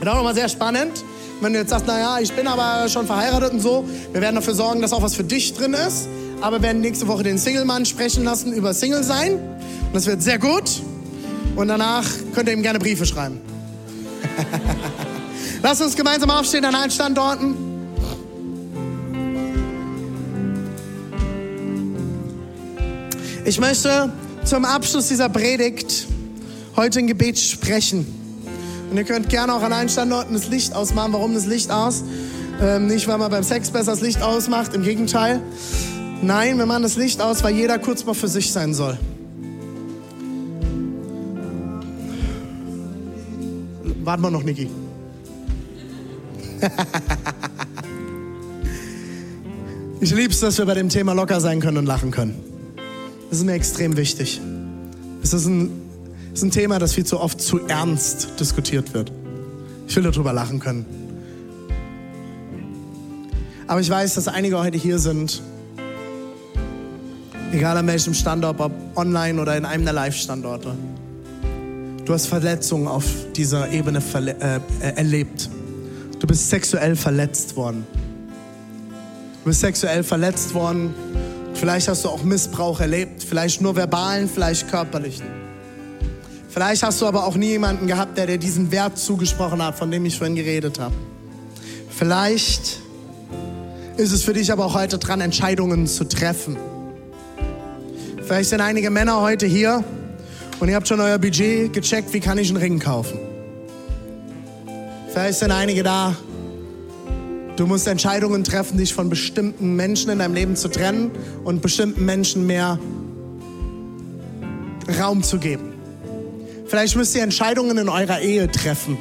Wird auch nochmal sehr spannend. Wenn du jetzt sagst, naja, ich bin aber schon verheiratet und so, wir werden dafür sorgen, dass auch was für dich drin ist. Aber wir werden nächste Woche den Single-Mann sprechen lassen über Single sein. Und das wird sehr gut. Und danach könnt ihr ihm gerne Briefe schreiben. Lass uns gemeinsam aufstehen an allen Standorten. Ich möchte zum Abschluss dieser Predigt heute ein Gebet sprechen. Und ihr könnt gerne auch an allen Standorten das Licht ausmachen. Warum das Licht aus? Ähm, nicht, weil man beim Sex besser das Licht ausmacht, im Gegenteil. Nein, wir machen das Licht aus, weil jeder kurz mal für sich sein soll. Warten wir noch, Niki. ich liebe es, dass wir bei dem Thema locker sein können und lachen können. Das ist mir extrem wichtig. Es ist ein, ist ein Thema, das viel zu oft zu ernst diskutiert wird. Ich will darüber lachen können. Aber ich weiß, dass einige heute hier sind, egal an welchem Standort, ob online oder in einem der Live-Standorte. Du hast Verletzungen auf dieser Ebene äh, erlebt. Du bist sexuell verletzt worden. Du bist sexuell verletzt worden. Vielleicht hast du auch Missbrauch erlebt. Vielleicht nur verbalen, vielleicht körperlichen. Vielleicht hast du aber auch nie jemanden gehabt, der dir diesen Wert zugesprochen hat, von dem ich vorhin geredet habe. Vielleicht ist es für dich aber auch heute dran, Entscheidungen zu treffen. Vielleicht sind einige Männer heute hier und ihr habt schon euer Budget gecheckt, wie kann ich einen Ring kaufen. Vielleicht sind einige da, du musst Entscheidungen treffen, dich von bestimmten Menschen in deinem Leben zu trennen und bestimmten Menschen mehr Raum zu geben. Vielleicht müsst ihr Entscheidungen in eurer Ehe treffen,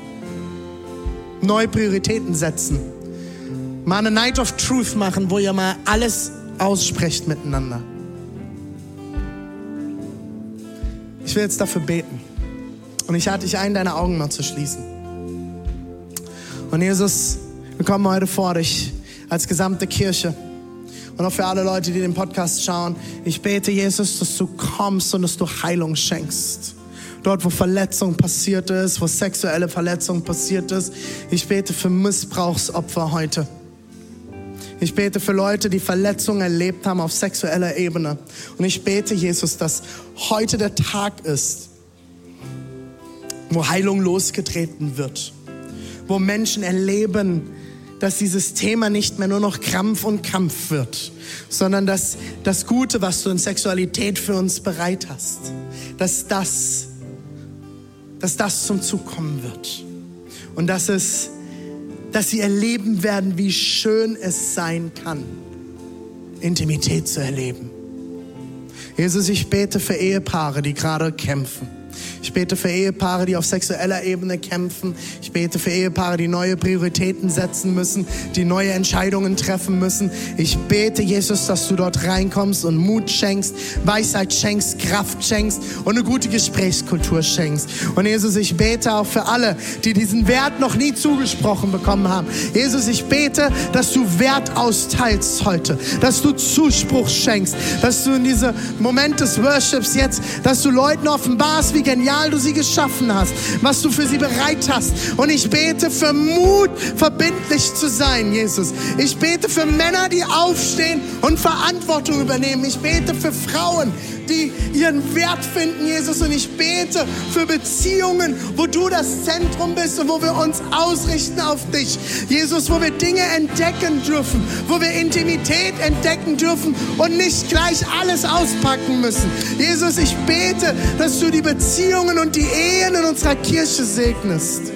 neue Prioritäten setzen, mal eine Night of Truth machen, wo ihr mal alles aussprecht miteinander. Ich will jetzt dafür beten. Und ich lade dich ein, deine Augen mal zu schließen. Und Jesus, wir kommen heute vor dich als gesamte Kirche. Und auch für alle Leute, die den Podcast schauen. Ich bete, Jesus, dass du kommst und dass du Heilung schenkst. Dort, wo Verletzung passiert ist, wo sexuelle Verletzung passiert ist. Ich bete für Missbrauchsopfer heute. Ich bete für Leute, die Verletzungen erlebt haben auf sexueller Ebene. Und ich bete, Jesus, dass heute der Tag ist, wo Heilung losgetreten wird. Wo Menschen erleben, dass dieses Thema nicht mehr nur noch Krampf und Kampf wird, sondern dass das Gute, was du in Sexualität für uns bereit hast, dass das, dass das zum Zug kommen wird. Und dass es dass sie erleben werden, wie schön es sein kann, Intimität zu erleben. Jesus, ich bete für Ehepaare, die gerade kämpfen. Ich bete für Ehepaare, die auf sexueller Ebene kämpfen. Ich bete für Ehepaare, die neue Prioritäten setzen müssen, die neue Entscheidungen treffen müssen. Ich bete, Jesus, dass du dort reinkommst und Mut schenkst, Weisheit schenkst, Kraft schenkst und eine gute Gesprächskultur schenkst. Und Jesus, ich bete auch für alle, die diesen Wert noch nie zugesprochen bekommen haben. Jesus, ich bete, dass du Wert austeilst heute, dass du Zuspruch schenkst, dass du in diese Moment des Worships jetzt, dass du Leuten offenbarst, wie genial du sie geschaffen hast, was du für sie bereit hast. Und ich bete für Mut, verbindlich zu sein, Jesus. Ich bete für Männer, die aufstehen und Verantwortung übernehmen. Ich bete für Frauen, die ihren Wert finden, Jesus. Und ich bete für Beziehungen, wo du das Zentrum bist und wo wir uns ausrichten auf dich. Jesus, wo wir Dinge entdecken dürfen, wo wir Intimität entdecken dürfen und nicht gleich alles auspacken müssen. Jesus, ich bete, dass du die Beziehungen und die Ehen in unserer Kirche segnest.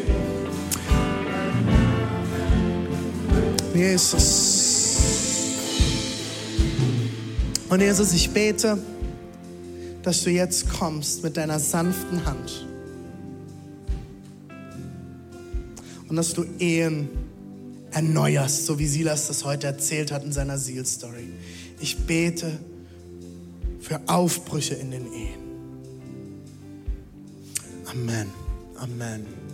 Jesus. Und Jesus, ich bete, dass du jetzt kommst mit deiner sanften Hand und dass du Ehen erneuerst, so wie Silas das heute erzählt hat in seiner Seal-Story. Ich bete für Aufbrüche in den Ehen. Amen. Amen.